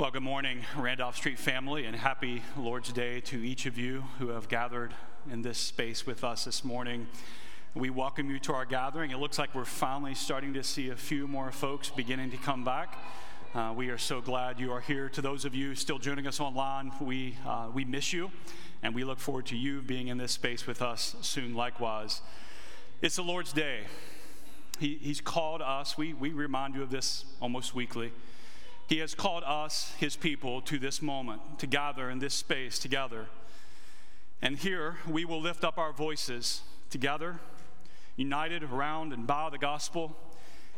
Well, good morning, Randolph Street family, and happy Lord's Day to each of you who have gathered in this space with us this morning. We welcome you to our gathering. It looks like we're finally starting to see a few more folks beginning to come back. Uh, we are so glad you are here. To those of you still joining us online, we, uh, we miss you, and we look forward to you being in this space with us soon, likewise. It's the Lord's Day. He, he's called us, we, we remind you of this almost weekly. He has called us, his people, to this moment, to gather in this space together. And here we will lift up our voices together, united around and by the gospel,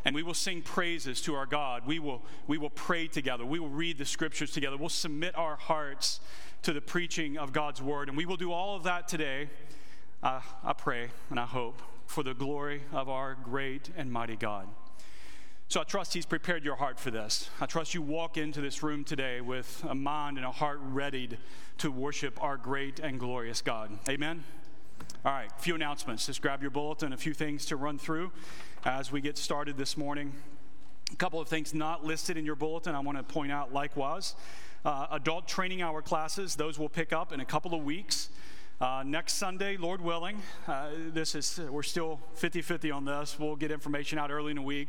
and we will sing praises to our God. We will, we will pray together. We will read the scriptures together. We'll submit our hearts to the preaching of God's word. And we will do all of that today, uh, I pray and I hope, for the glory of our great and mighty God. So I trust He's prepared your heart for this. I trust you walk into this room today with a mind and a heart readied to worship our great and glorious God. Amen. All right, a few announcements. Just grab your bulletin, a few things to run through as we get started this morning. A couple of things not listed in your bulletin I want to point out likewise. Uh, adult training hour classes, those will pick up in a couple of weeks. Uh, next Sunday, Lord willing, uh, this is we're still 50-50 on this. We'll get information out early in the week.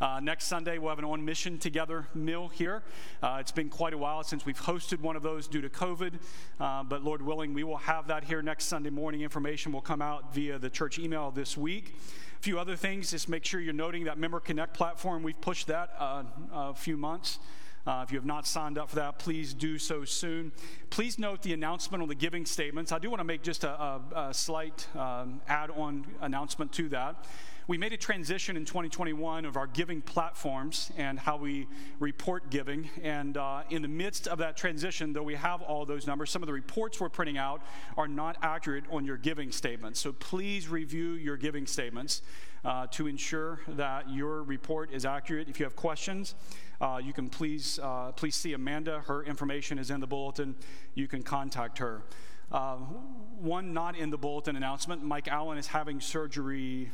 Uh, next Sunday, we'll have an on mission together meal here. Uh, it's been quite a while since we've hosted one of those due to COVID, uh, but Lord willing, we will have that here next Sunday morning. Information will come out via the church email this week. A few other things, just make sure you're noting that Member Connect platform. We've pushed that uh, a few months. Uh, if you have not signed up for that, please do so soon. Please note the announcement on the giving statements. I do want to make just a, a, a slight um, add on announcement to that. We made a transition in 2021 of our giving platforms and how we report giving. And uh, in the midst of that transition, though we have all those numbers, some of the reports we're printing out are not accurate on your giving statements. So please review your giving statements uh, to ensure that your report is accurate. If you have questions, uh, you can please uh, please see Amanda. Her information is in the bulletin. You can contact her. Uh, one not in the bulletin announcement: Mike Allen is having surgery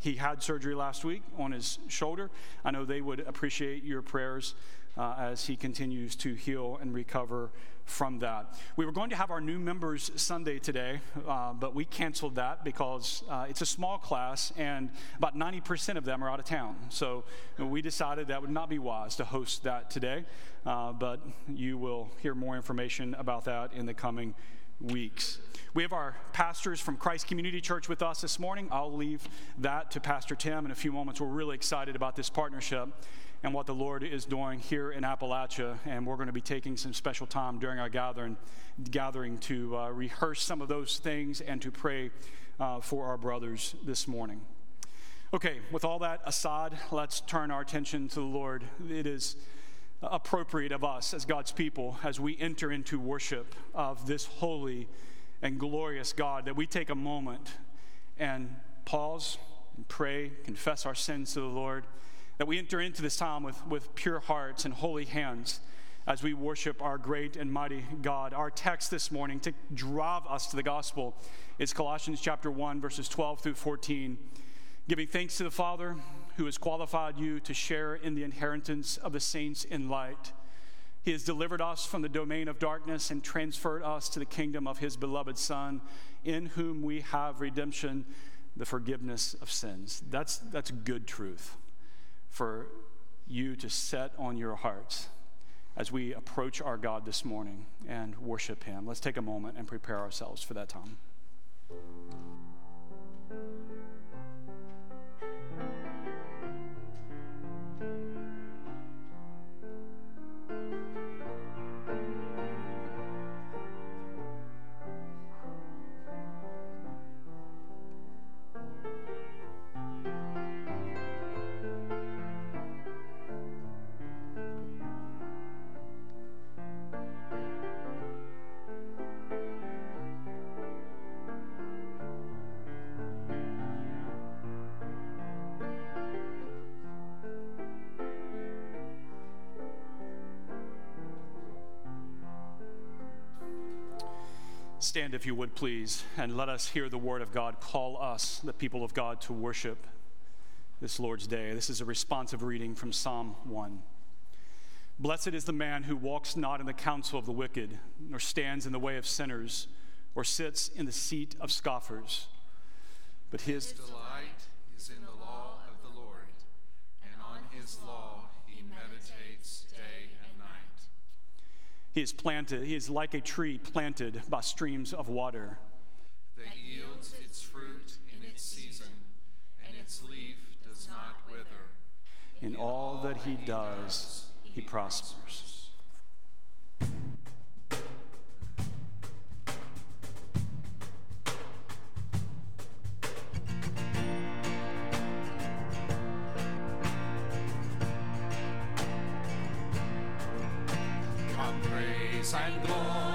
he had surgery last week on his shoulder. I know they would appreciate your prayers uh, as he continues to heal and recover from that. We were going to have our new members Sunday today, uh, but we canceled that because uh, it's a small class and about 90% of them are out of town. So we decided that would not be wise to host that today, uh, but you will hear more information about that in the coming weeks. We have our pastors from Christ Community Church with us this morning. I'll leave that to Pastor Tim in a few moments. We're really excited about this partnership and what the Lord is doing here in Appalachia, and we're going to be taking some special time during our gathering, gathering to uh, rehearse some of those things and to pray uh, for our brothers this morning. Okay, with all that aside, let's turn our attention to the Lord. It is appropriate of us as God's people as we enter into worship of this holy and glorious God that we take a moment and pause and pray, confess our sins to the Lord, that we enter into this time with, with pure hearts and holy hands as we worship our great and mighty God. Our text this morning to drive us to the gospel is Colossians chapter 1, verses 12 through 14. Giving thanks to the Father who has qualified you to share in the inheritance of the saints in light he has delivered us from the domain of darkness and transferred us to the kingdom of His beloved Son, in whom we have redemption, the forgiveness of sins. That's, that's good truth for you to set on your hearts as we approach our God this morning and worship Him. Let's take a moment and prepare ourselves for that time. If you would, please, and let us hear the word of God call us, the people of God, to worship this Lord's day. This is a responsive reading from Psalm 1. Blessed is the man who walks not in the counsel of the wicked, nor stands in the way of sinners, or sits in the seat of scoffers. But his, His delight is in the law of the Lord, and on his law he meditates day and night. He is planted, he is like a tree planted by streams of water. That yields its fruit in its season, and its leaf does not wither. In all that he does, he prospers. Praise and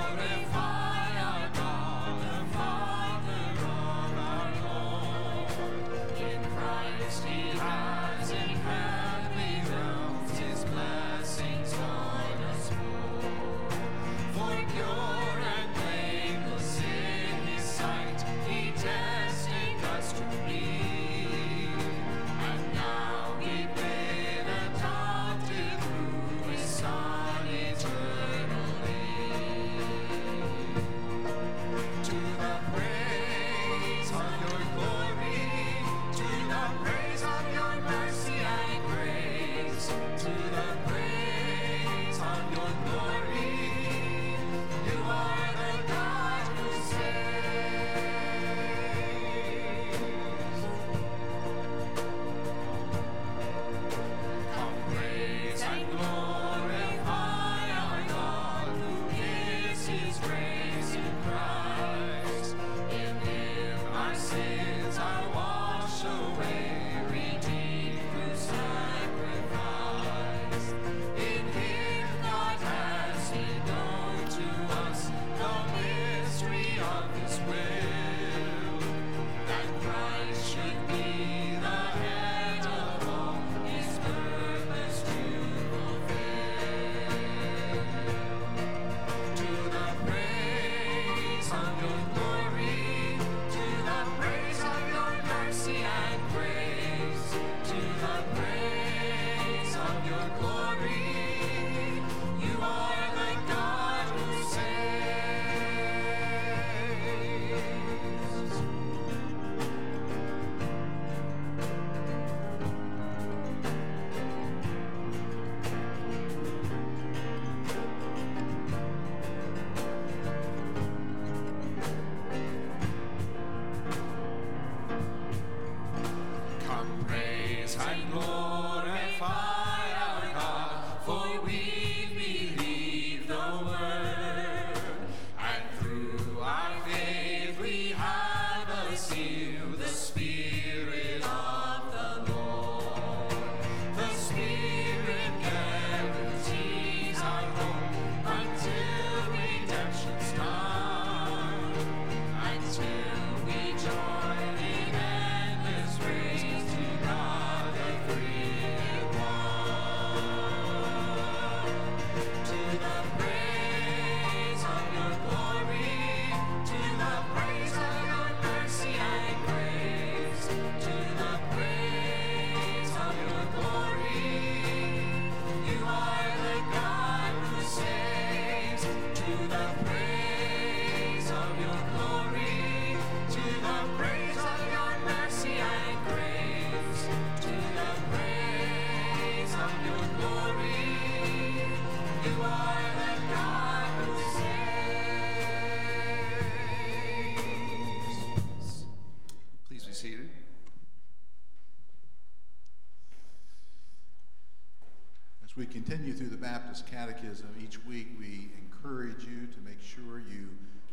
continue through the Baptist Catechism each week, we encourage you to make sure you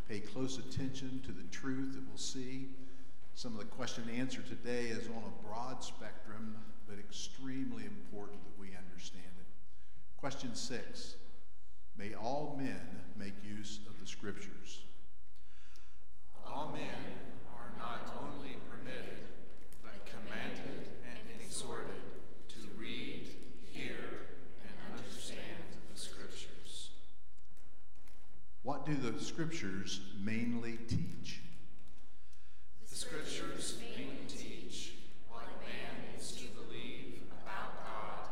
pay close attention to the truth that we'll see. Some of the question and answer today is on a broad spectrum, but extremely important that we understand it. Question six May all men make use of the Scriptures. All men are not only What do the scriptures mainly teach? The scriptures mainly teach what man is to believe about God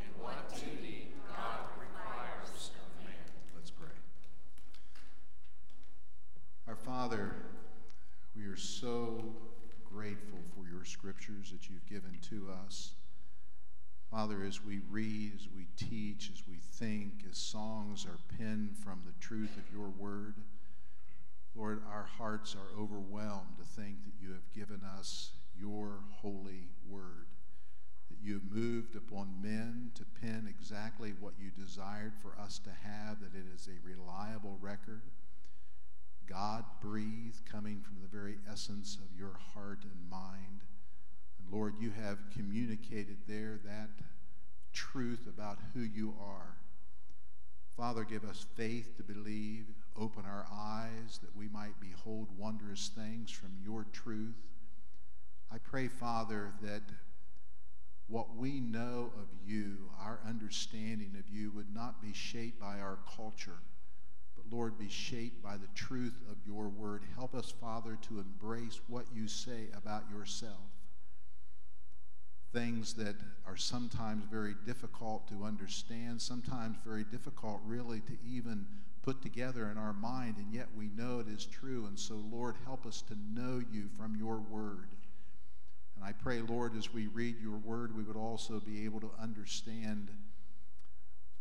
and what duty God requires of man. Let's pray. Our Father, we are so grateful for your scriptures that you've given to us. Father, as we read, as we teach, as we think, as songs are penned from the truth of your word, Lord, our hearts are overwhelmed to think that you have given us your holy word, that you have moved upon men to pen exactly what you desired for us to have, that it is a reliable record, God breathed, coming from the very essence of your heart and mind. Lord, you have communicated there that truth about who you are. Father, give us faith to believe. Open our eyes that we might behold wondrous things from your truth. I pray, Father, that what we know of you, our understanding of you, would not be shaped by our culture, but Lord, be shaped by the truth of your word. Help us, Father, to embrace what you say about yourself. Things that are sometimes very difficult to understand, sometimes very difficult, really, to even put together in our mind, and yet we know it is true. And so, Lord, help us to know you from your word. And I pray, Lord, as we read your word, we would also be able to understand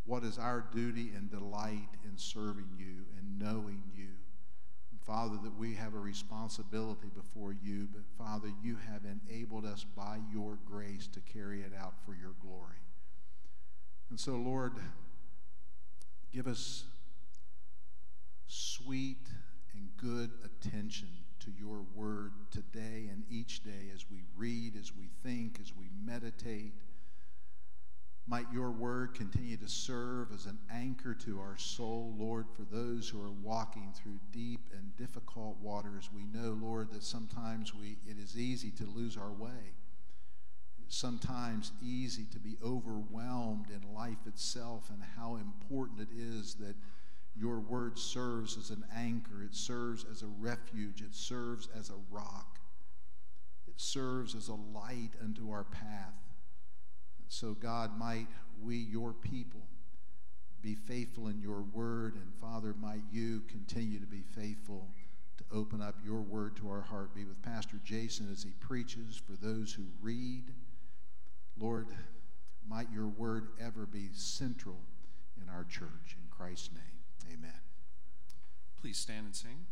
what is our duty and delight in serving you and knowing you. Father, that we have a responsibility before you, but Father, you have enabled us by your grace to carry it out for your glory. And so, Lord, give us sweet and good attention to your word today and each day as we read, as we think, as we meditate. Might your word continue to serve as an anchor to our soul, Lord, for those who are walking through deep and difficult waters. We know, Lord, that sometimes we, it is easy to lose our way. Sometimes easy to be overwhelmed in life itself and how important it is that your word serves as an anchor, it serves as a refuge, it serves as a rock, it serves as a light unto our path. So, God, might we, your people, be faithful in your word, and Father, might you continue to be faithful to open up your word to our heart. Be with Pastor Jason as he preaches for those who read. Lord, might your word ever be central in our church. In Christ's name, amen. Please stand and sing.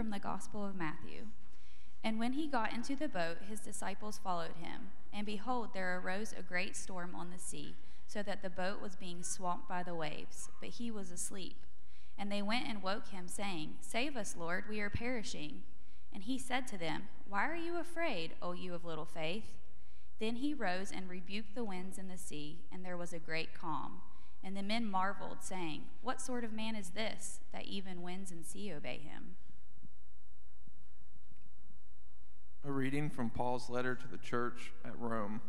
From the Gospel of Matthew. And when he got into the boat, his disciples followed him. And behold, there arose a great storm on the sea, so that the boat was being swamped by the waves, but he was asleep. And they went and woke him, saying, Save us, Lord, we are perishing. And he said to them, Why are you afraid, O you of little faith? Then he rose and rebuked the winds and the sea, and there was a great calm. And the men marveled, saying, What sort of man is this, that even winds and sea obey him? A reading from Paul's letter to the church at Rome.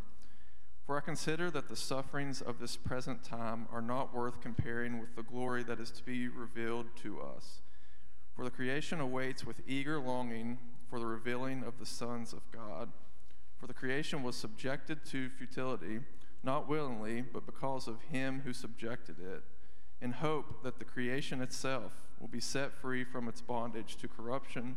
For I consider that the sufferings of this present time are not worth comparing with the glory that is to be revealed to us. For the creation awaits with eager longing for the revealing of the sons of God. For the creation was subjected to futility, not willingly, but because of him who subjected it, in hope that the creation itself will be set free from its bondage to corruption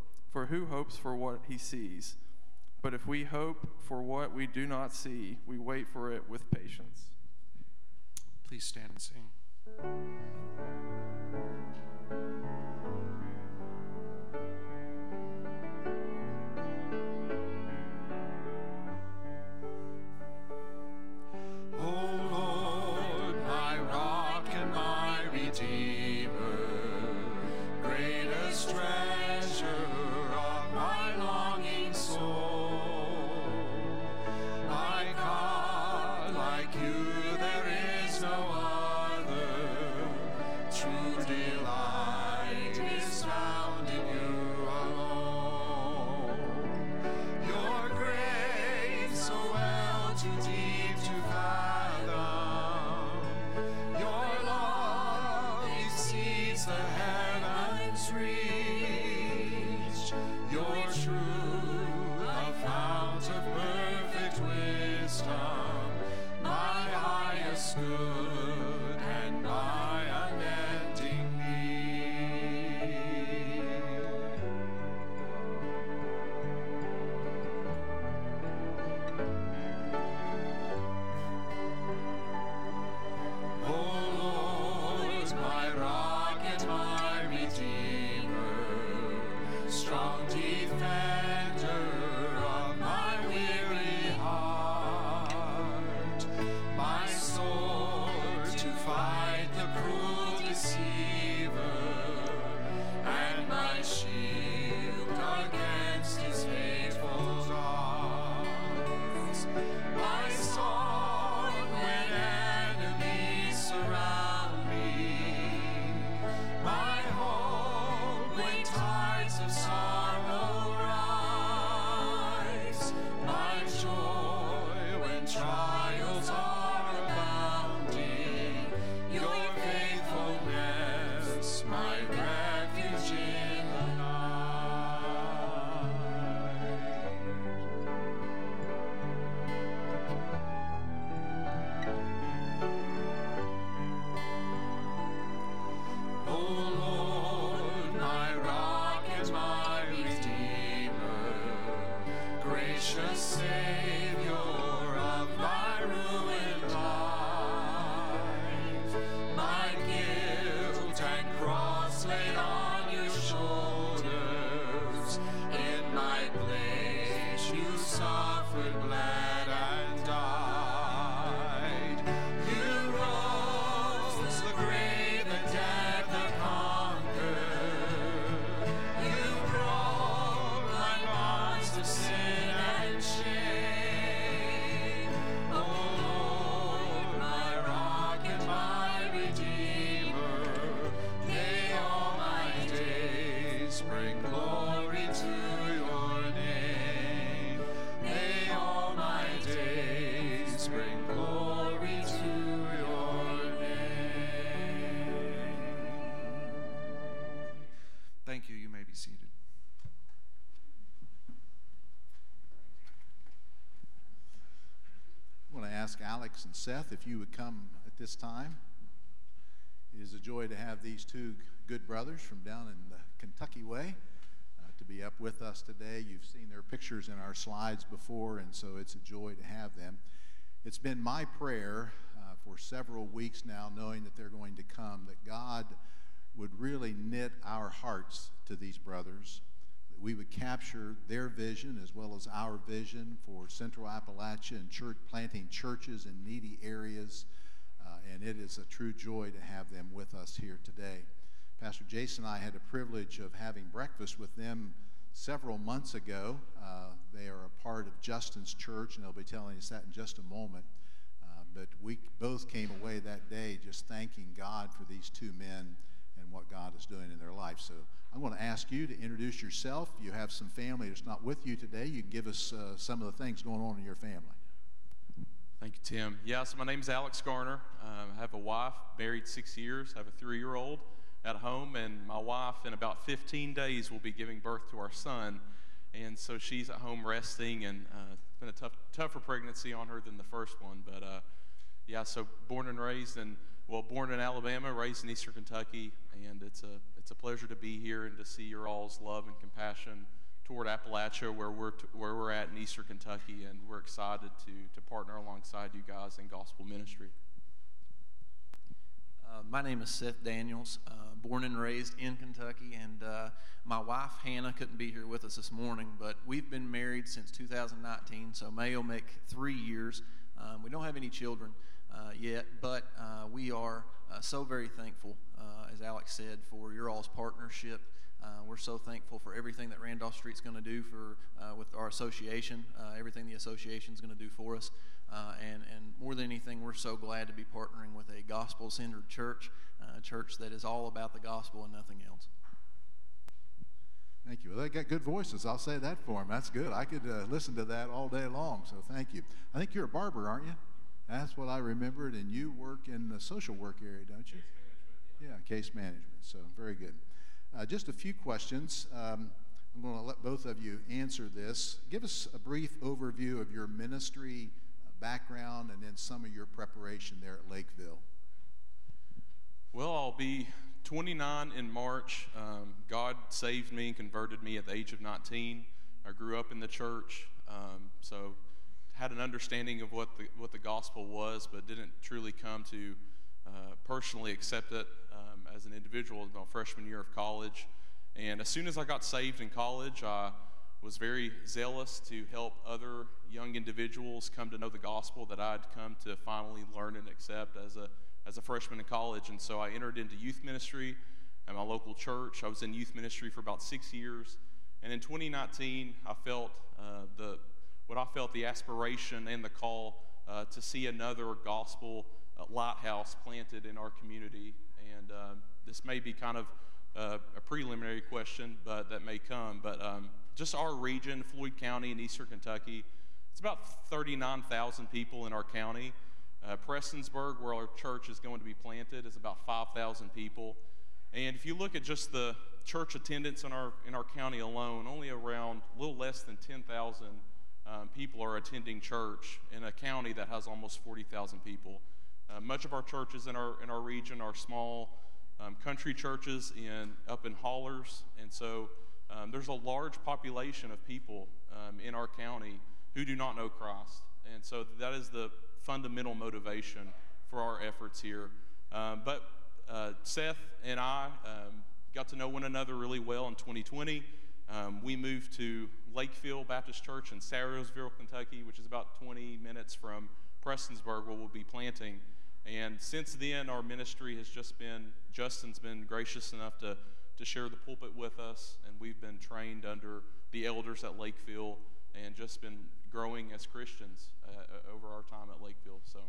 For who hopes for what he sees? But if we hope for what we do not see, we wait for it with patience. Please stand and sing. And Seth if you would come at this time. It is a joy to have these two good brothers from down in the Kentucky way uh, to be up with us today. You've seen their pictures in our slides before, and so it's a joy to have them. It's been my prayer uh, for several weeks now, knowing that they're going to come, that God would really knit our hearts to these brothers, we would capture their vision as well as our vision for Central Appalachia and church, planting churches in needy areas. Uh, and it is a true joy to have them with us here today. Pastor Jason and I had the privilege of having breakfast with them several months ago. Uh, they are a part of Justin's church, and they'll be telling us that in just a moment. Uh, but we both came away that day just thanking God for these two men what God is doing in their life. So I'm going to ask you to introduce yourself. You have some family that's not with you today. You can give us uh, some of the things going on in your family. Thank you, Tim. Yes, my name is Alex Garner. Um, I have a wife, married six years, I have a three year old at home, and my wife, in about 15 days, will be giving birth to our son. And so she's at home resting, and uh, it's been a tough, tougher pregnancy on her than the first one. But uh, yeah, so born and raised in, well, born in Alabama, raised in Eastern Kentucky, and it's a, it's a pleasure to be here and to see your all's love and compassion toward Appalachia, where we're, t- where we're at in Eastern Kentucky, and we're excited to, to partner alongside you guys in gospel ministry. Uh, my name is Seth Daniels, uh, born and raised in Kentucky, and uh, my wife Hannah couldn't be here with us this morning, but we've been married since 2019, so May will make three years. Um, we don't have any children uh, yet, but uh, we are uh, so very thankful, as Alex said, for your all's partnership. we're so thankful for everything that Randolph Street's going to do for with our association, everything the association is going to do for us. Uh, and, and more than anything, we're so glad to be partnering with a gospel centered church, uh, a church that is all about the gospel and nothing else. Thank you. Well, they got good voices. I'll say that for them. That's good. I could uh, listen to that all day long. So thank you. I think you're a barber, aren't you? That's what I remembered. And you work in the social work area, don't you? Case yeah, case management. So very good. Uh, just a few questions. Um, I'm going to let both of you answer this. Give us a brief overview of your ministry background and then some of your preparation there at Lakeville. Well, I'll be 29 in March. Um, God saved me and converted me at the age of 19. I grew up in the church, um, so had an understanding of what the what the gospel was, but didn't truly come to uh, personally accept it um, as an individual in my freshman year of college. And as soon as I got saved in college, I was very zealous to help other young individuals come to know the gospel that I'd come to finally learn and accept as a, as a freshman in college. And so I entered into youth ministry at my local church. I was in youth ministry for about six years. And in 2019, I felt uh, the, what I felt the aspiration and the call uh, to see another gospel uh, lighthouse planted in our community. And uh, this may be kind of uh, a preliminary question, but that may come. But um, just our region, Floyd County in eastern Kentucky, it's about 39,000 people in our county. Uh, Prestonsburg, where our church is going to be planted, is about 5,000 people. And if you look at just the church attendance in our, in our county alone, only around a little less than 10,000 um, people are attending church in a county that has almost 40,000 people. Uh, much of our churches in our, in our region are small um, country churches in, up in hollers. And so um, there's a large population of people um, in our county who do not know Christ. And so that is the fundamental motivation for our efforts here. Um, but uh, Seth and I um, got to know one another really well in 2020. Um, we moved to Lakeville Baptist Church in Salyersville, Kentucky, which is about 20 minutes from Prestonsburg, where we'll be planting. And since then, our ministry has just been, Justin's been gracious enough to to share the pulpit with us, and we've been trained under the elders at Lakeville and just been growing as Christians uh, uh over our time at Lakeville. So,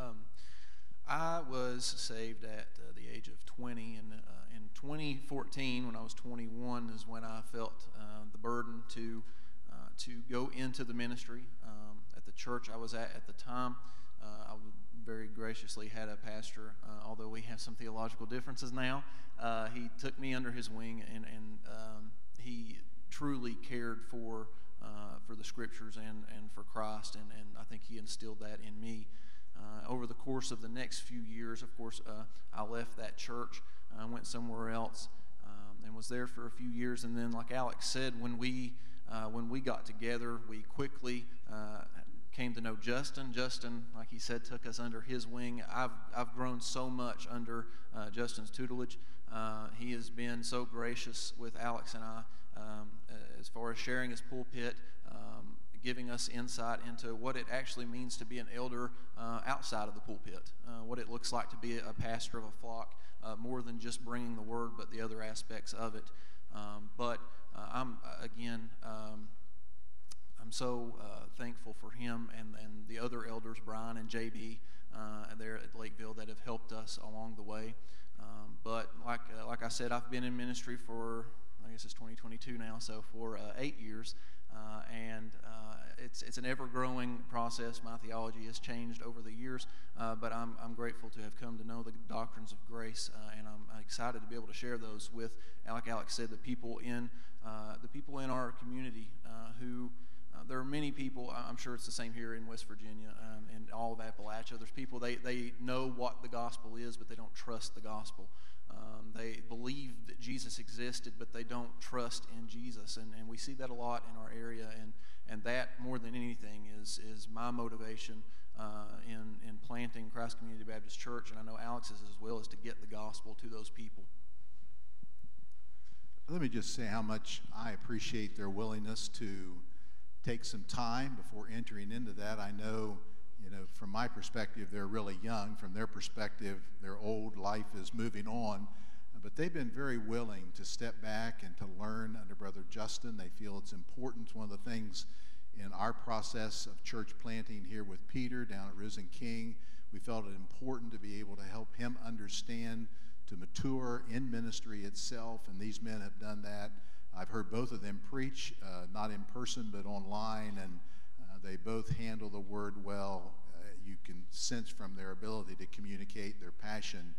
um, I was saved at uh, the age of 20, and uh, 2014, when I was 21, is when I felt uh, the burden to uh, to go into the ministry um, at the church I was at at the time. I very graciously had a pastor, uh, although we have some theological differences now. Uh, he took me under his wing and, and um, he truly cared for uh, uh, for the scriptures and, and for Christ, and, and I think he instilled that in me. Uh, over the course of the next few years, of course, uh, I left that church, I went somewhere else, um, and was there for a few years. And then, like Alex said, when we uh, when we got together, we quickly uh, came to know Justin. Justin, like he said, took us under his wing. I've I've grown so much under uh, Justin's tutelage. Uh, he has been so gracious with Alex and I um, as far as sharing his pulpit. Um, giving us insight into what it actually means to be an elder uh, outside of the pulpit, uh, what it looks like to be a pastor of a flock, uh, more than just bringing the word, but the other aspects of it. Um, but uh, I'm, again, um, I'm so uh, thankful for him and, and the other elders, Brian and JB, uh, there at Lakeville, that have helped us along the way. Um, but like, like I said, I've been in ministry for, I guess it's 2022 now, so for eight years. Uh, and uh, it's, it's an ever growing process. My theology has changed over the years, uh, but I'm, I'm grateful to have come to know the doctrines of grace, and I'm excited to be able to share those with, like Alex said, the people in, the people in our community who. Uh, there are many people, I'm sure it's the same here in West Virginia um, and all of Appalachia. There's people, they, they know what the gospel is, but they don't trust the gospel. Um, they believe that Jesus existed, but they don't trust in Jesus. And, and we see that a lot in our area. And, and that, more than anything, is, is my motivation uh, in, in planting Christ Community Baptist Church. And I know Alex's as well, is to get the gospel to those people. Let me just say how much I appreciate their willingness to take some time before entering into that. I know you know, from my perspective, they're really young. From their perspective, they're old. Life is moving on. But they've been very willing to step back and to learn under Brother Justin. They feel it's important. One of the things in our process of church planting here with Peter down at Risen King, we felt it important to be able to help him understand, to mature in ministry itself. And these men have done that. I've heard both of them preach, uh, not in person, but online. And they both handle the word well. Uh, you can sense from their ability to communicate their passion.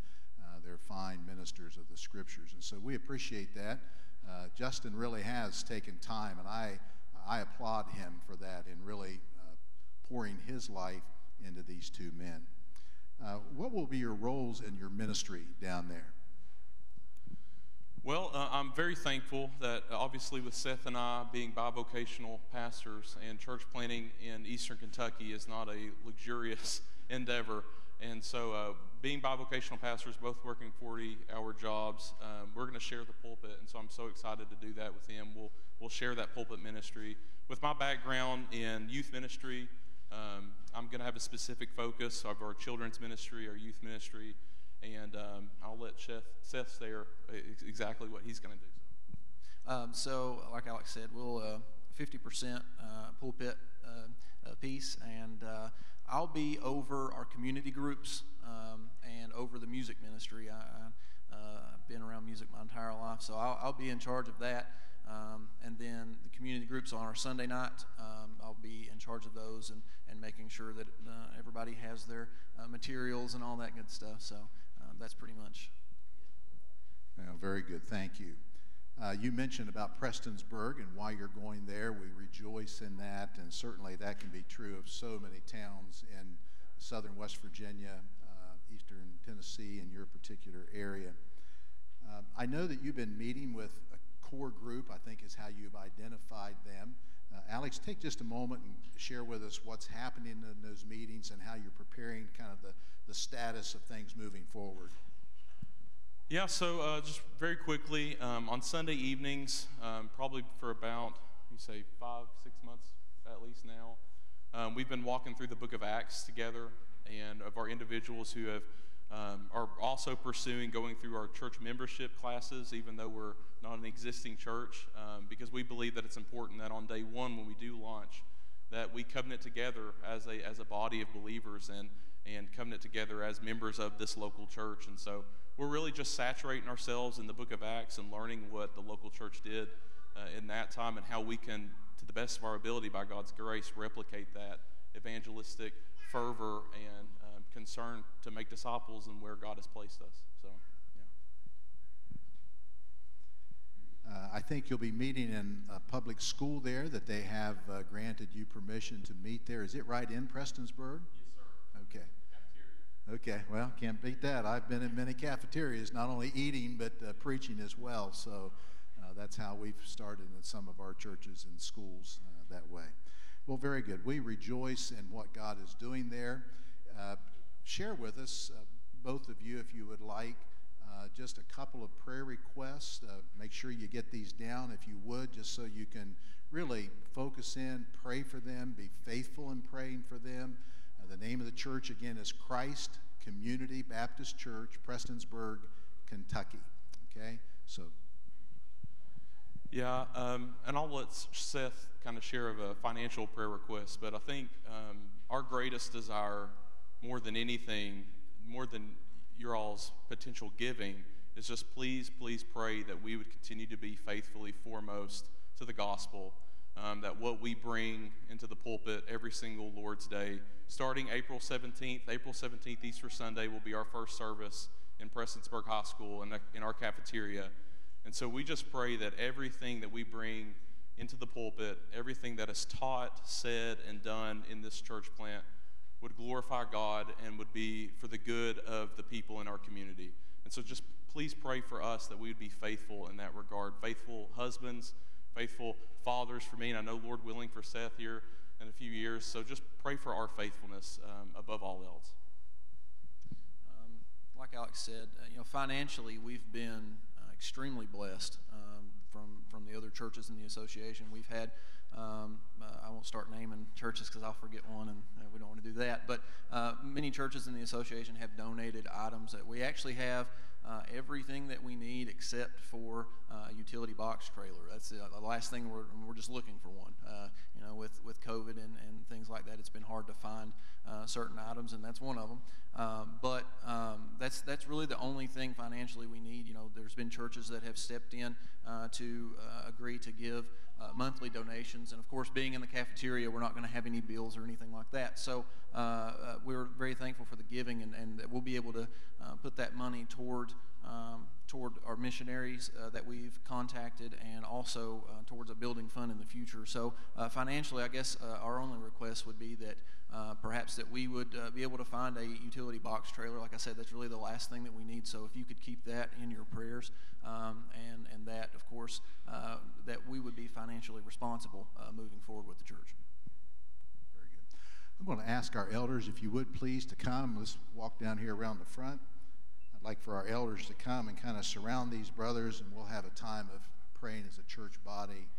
They're fine ministers of the scriptures. And so we appreciate that. Uh, Justin really has taken time, and I, I applaud him for that in really uh, pouring his life into these two men. Uh, what will be your roles in your ministry down there? Well, uh, I'm very thankful that uh, obviously with Seth and I being bivocational pastors and church planting in eastern Kentucky is not a luxurious endeavor. And so, uh, being bivocational pastors, both working 40 hour jobs, um, we're going to share the pulpit. And so, I'm so excited to do that with him. We'll, we'll share that pulpit ministry. With my background in youth ministry, um, I'm going to have a specific focus of our children's ministry, our youth ministry, and um, I'll let Seth, Seth there exactly what he's going to do. So. Um, so, like Alex said, we'll uh, 50% uh, pulpit uh, piece, and uh, I'll be over our community groups um, and over the music ministry. I, have uh, been around music my entire life, so I'll, I'll be in charge of that. Um, and then the community groups on our Sunday night, um, I'll be in charge of those and, and making sure that uh, everybody has their uh, materials and all that good stuff. So that's pretty much. very good. Thank you. Uh, you mentioned about Prestonsburg and why you're going there. We rejoice in that, and certainly that can be true of so many towns in southern West Virginia, uh, eastern Tennessee, and your particular area. Uh, I know that you've been meeting with a core group, I think is how you've identified them. Uh, Alex, take just a moment and share with us what's happening in those meetings and how you're preparing kind of the the status of things moving forward? Yeah, so uh, just very quickly, um, on Sunday evenings, um, probably for about, you say, five, six months at least now, um, we've been walking through the book of Acts together, and of our individuals who have um, are also pursuing going through our church membership classes, even though we're not an existing church, um, because we believe that it's important that on day one, when we do launch, that we covenant together as a, as a body of believers and and covenant together as members of this local church. And so we're really just saturating ourselves in the book of Acts and learning what the local church did uh, in that time and how we can, to the best of our ability, by God's grace, replicate that evangelistic fervor and um, concern to make disciples and where God has placed us. So, Uh, I think you'll be meeting in a public school there that they have uh, granted you permission to meet there. Is it right in Prestonsburg? Okay, well, can't beat that. I've been in many cafeterias, not only eating, but uh, preaching as well. So uh, that's how we've started in some of our churches and schools uh, that way. Well, very good. We rejoice in what God is doing there. Uh, share with us, uh, both of you, if you would like, uh, just a couple of prayer requests. make sure you get these down, if you would, just so you can really focus in, pray for them, be faithful in praying for them. Uh, the name of the church, again, is Christ Community Baptist Church, Prestonsburg, Kentucky. Okay? So. Yeah, um, and I'll let Seth kind of share of a financial prayer request, but I think um, our greatest desire, more than anything, more than your all's potential giving, is just please, please pray that we would continue to be faithfully foremost to the gospel um, that what we bring into the pulpit every single Lord's Day, starting April 17th, April 17th, Easter Sunday, will be our first service in Prestonsburg High School in, in our cafeteria. And so we just pray that everything that we bring into the pulpit, everything that is taught, said, and done in this church plant would glorify God and would be for the good of the people in our community. And so just please pray for us that we would be faithful in that regard, faithful husbands faithful fathers for me, and I know, Lord willing, for Seth here in a few years. So just pray for our faithfulness um, above all else. Um, like Alex said, uh, you know, financially, we've been uh, extremely blessed um, from from the other churches in the association. We've had. Um, uh, I won't start naming churches because I'll forget one, and uh, we don't want to do that. But uh, many churches in the association have donated items that we actually have uh, everything that we need except for uh, a utility box trailer. That's the, the, last thing we're, we're just looking for one. Uh, you know, with, with COVID and, and things like that, it's been hard to find uh, certain items, and that's one of them. Um, but um, that's that's really the only thing financially we need. You know, there's been churches that have stepped in uh, to uh, agree to give uh, monthly donations, and of course, being in the cafeteria, we're not going to have any bills or anything like that. So uh, uh, we're very thankful for the giving, and, and we'll be able to put that money toward. Um, toward our missionaries uh, that we've contacted and also uh, towards a building fund in the future. So, uh, financially, I guess our only request would be that uh, perhaps that we would uh, be able to find a utility box trailer. Like I said, that's really the last thing that we need. So if you could keep that in your prayers, um, and and that, of course, uh, that we would be financially responsible uh, moving forward with the church. Very good. I'm going to ask our elders, if you would please, to come. Let's walk down here around the front. Like for our elders to come and kind of surround these brothers, and we'll have a time of praying as a church body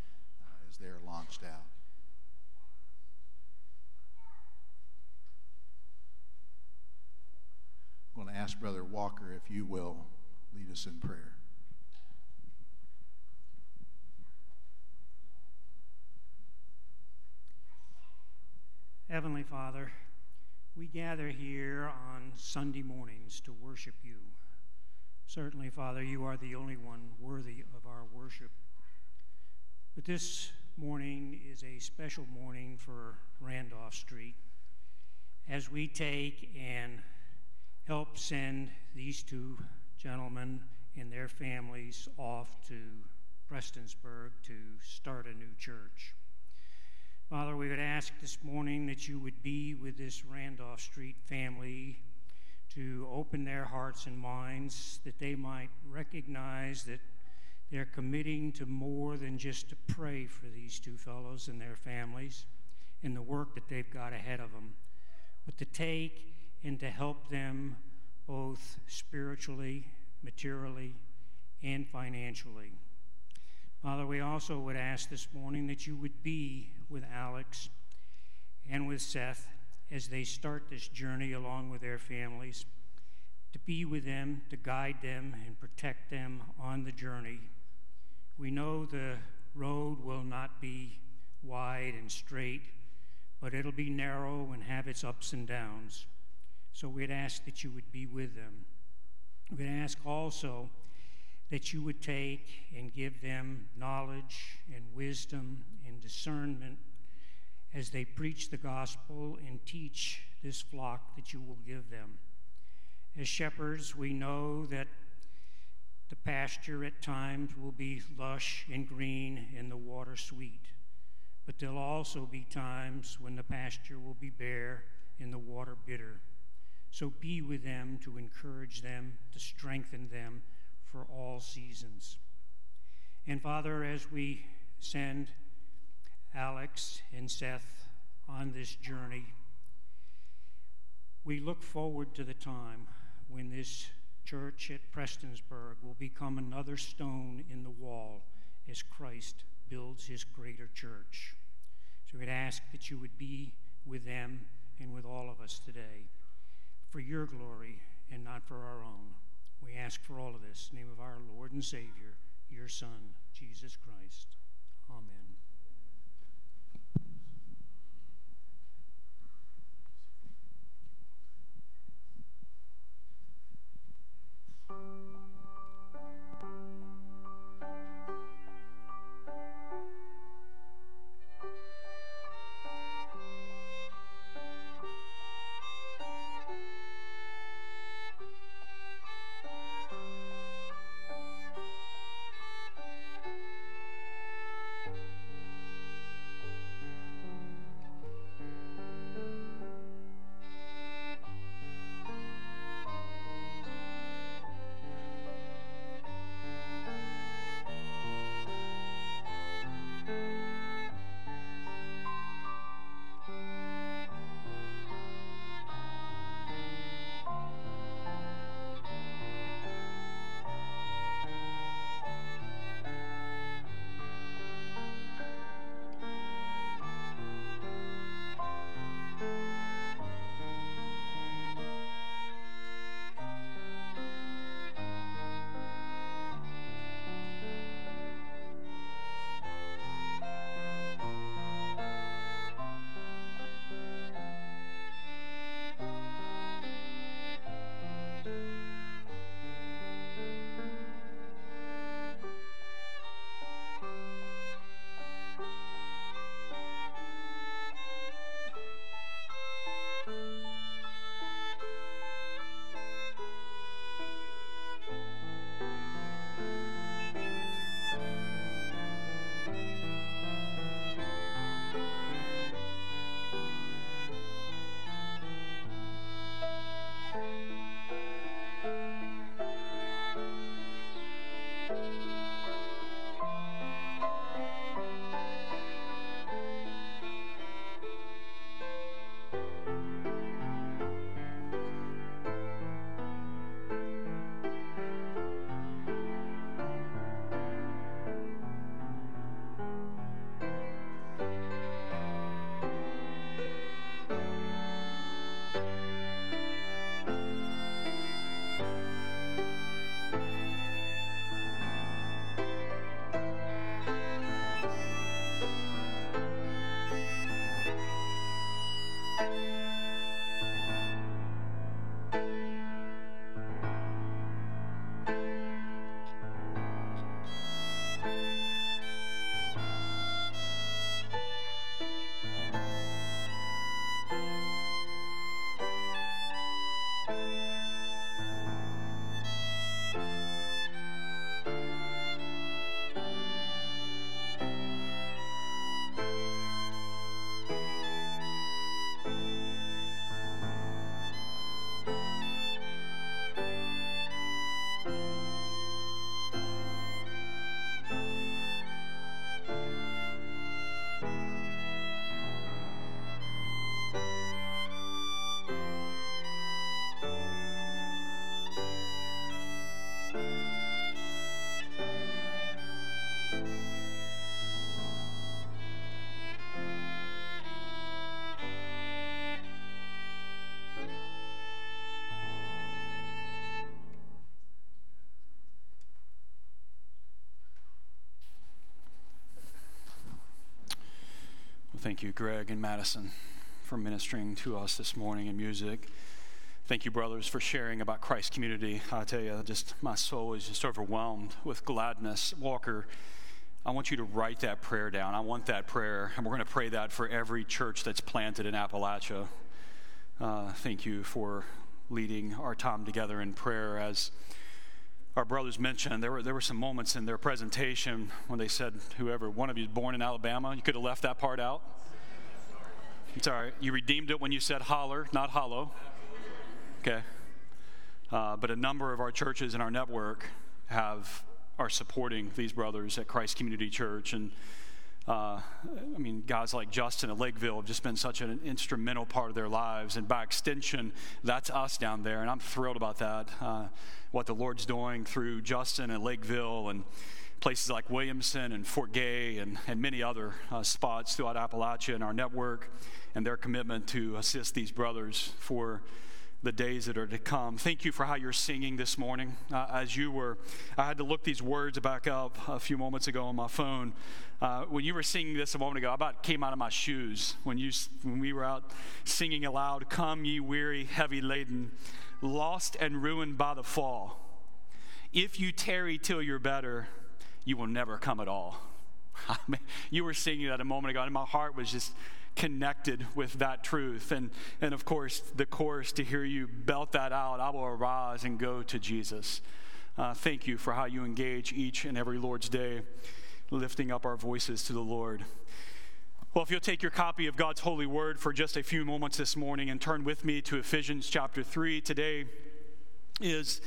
uh, as they're launched out. I'm going to ask Brother Walker if you will lead us in prayer. Heavenly Father, we gather here on Sunday mornings to worship you. Certainly, Father, you are the only one worthy of our worship. But this morning is a special morning for Randolph Street as we take and help send these two gentlemen and their families off to Prestonsburg to start a new church. Father, we would ask this morning that you would be with this Randolph Street family to open their hearts and minds, that they might recognize that they're committing to more than just to pray for these two fellows and their families and the work that they've got ahead of them, but to take and to help them both spiritually, materially, and financially. Father, we also would ask this morning that you would be with Alex and with Seth as they start this journey along with their families, to be with them, to guide them, and protect them on the journey. We know the road will not be wide and straight, but it'll be narrow and have its ups and downs. So we'd ask that you would be with them. We'd ask also that you would take and give them knowledge and wisdom and discernment as they preach the gospel and teach this flock that you will give them. As shepherds, we know that The pasture at times will be lush and green and the water sweet, but there'll also be times when the pasture will be bare and the water bitter. So be with them to encourage them, to strengthen them for all seasons. And Father, as we send Alex and Seth on this journey, we look forward to the time when this church at Prestonsburg will become another stone in the wall as Christ builds his greater church. So we'd ask that you would be with them and with all of us today for your glory and not for our own. We ask for all of this in the name of our Lord and Savior, your Son, Jesus Christ. Amen. Thank you, Greg and Madison, for ministering to us this morning in music. Thank you, brothers, for sharing about Christ community. I tell you, just my soul is just overwhelmed with gladness. Walker, I want you to write that prayer down. I want that prayer, and we're going to pray that for every church that's planted in Appalachia. Uh, thank you for leading our time together in prayer as our brothers mentioned, there were, there were some moments in their presentation when they said, whoever, one of you is born in Alabama. You could have left that part out. It's all right. You redeemed it when you said holler, not hollow. Okay. Uh, but a number of our churches in our network have are supporting these brothers at Christ Community Church, and uh, I mean, guys like Justin at Lakeville have just been such an instrumental part of their lives, and by extension, that's us down there, and I'm thrilled about that. Uh, what the Lord's doing through Justin and Lakeville and places like Williamson and Fort Gay and, and many other uh, spots throughout Appalachia and our network, and their commitment to assist these brothers for the days that are to come. Thank you for how you're singing this morning. Uh, as you were, I had to look these words back up a few moments ago on my phone. Uh, when you were singing this a moment ago, I about came out of my shoes when you when we were out singing aloud. Come, ye weary, heavy laden, lost and ruined by the fall. If you tarry till you're better, you will never come at all. I mean, you were singing that a moment ago, and my heart was just connected with that truth. And, and of course, the chorus to hear you belt that out I will arise and go to Jesus. Uh, thank you for how you engage each and every Lord's Day, lifting up our voices to the Lord. Well, if you'll take your copy of God's holy word for just a few moments this morning and turn with me to Ephesians chapter 3, today is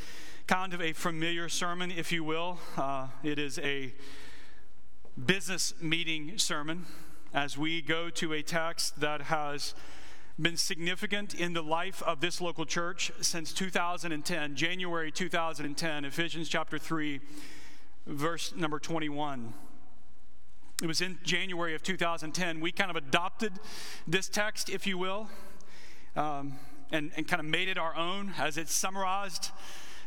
kind of a familiar sermon, if you will. Uh, it is a business meeting sermon as we go to a text that has been significant in the life of this local church since 2010, January 2010, Ephesians chapter 3, verse number 21. It was in January of 2010. We kind of adopted this text, if you will, um, and, and kind of made it our own as it's summarized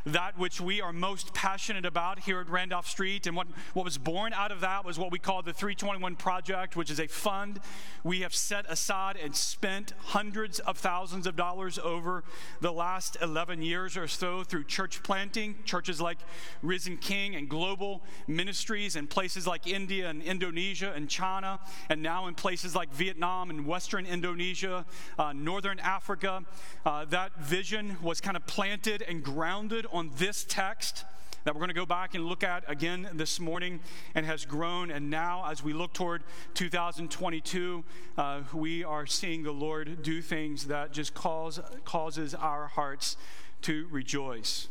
that which we are most passionate about here at Randolph Street. And what, what was born out of that was what we call the 321 Project, which is a fund we have set aside and spent hundreds of thousands of dollars over the last 11 years or so through church planting, churches like Risen King and Global Ministries in places like India and Indonesia and China, and now in places like Vietnam and Western Indonesia, uh, Northern Africa. Uh, that vision was kind of planted and grounded on this text that we're going to go back and look at again this morning and has grown. And now, as we look toward 2022, uh, we are seeing the Lord do things that just cause, causes our hearts to rejoice.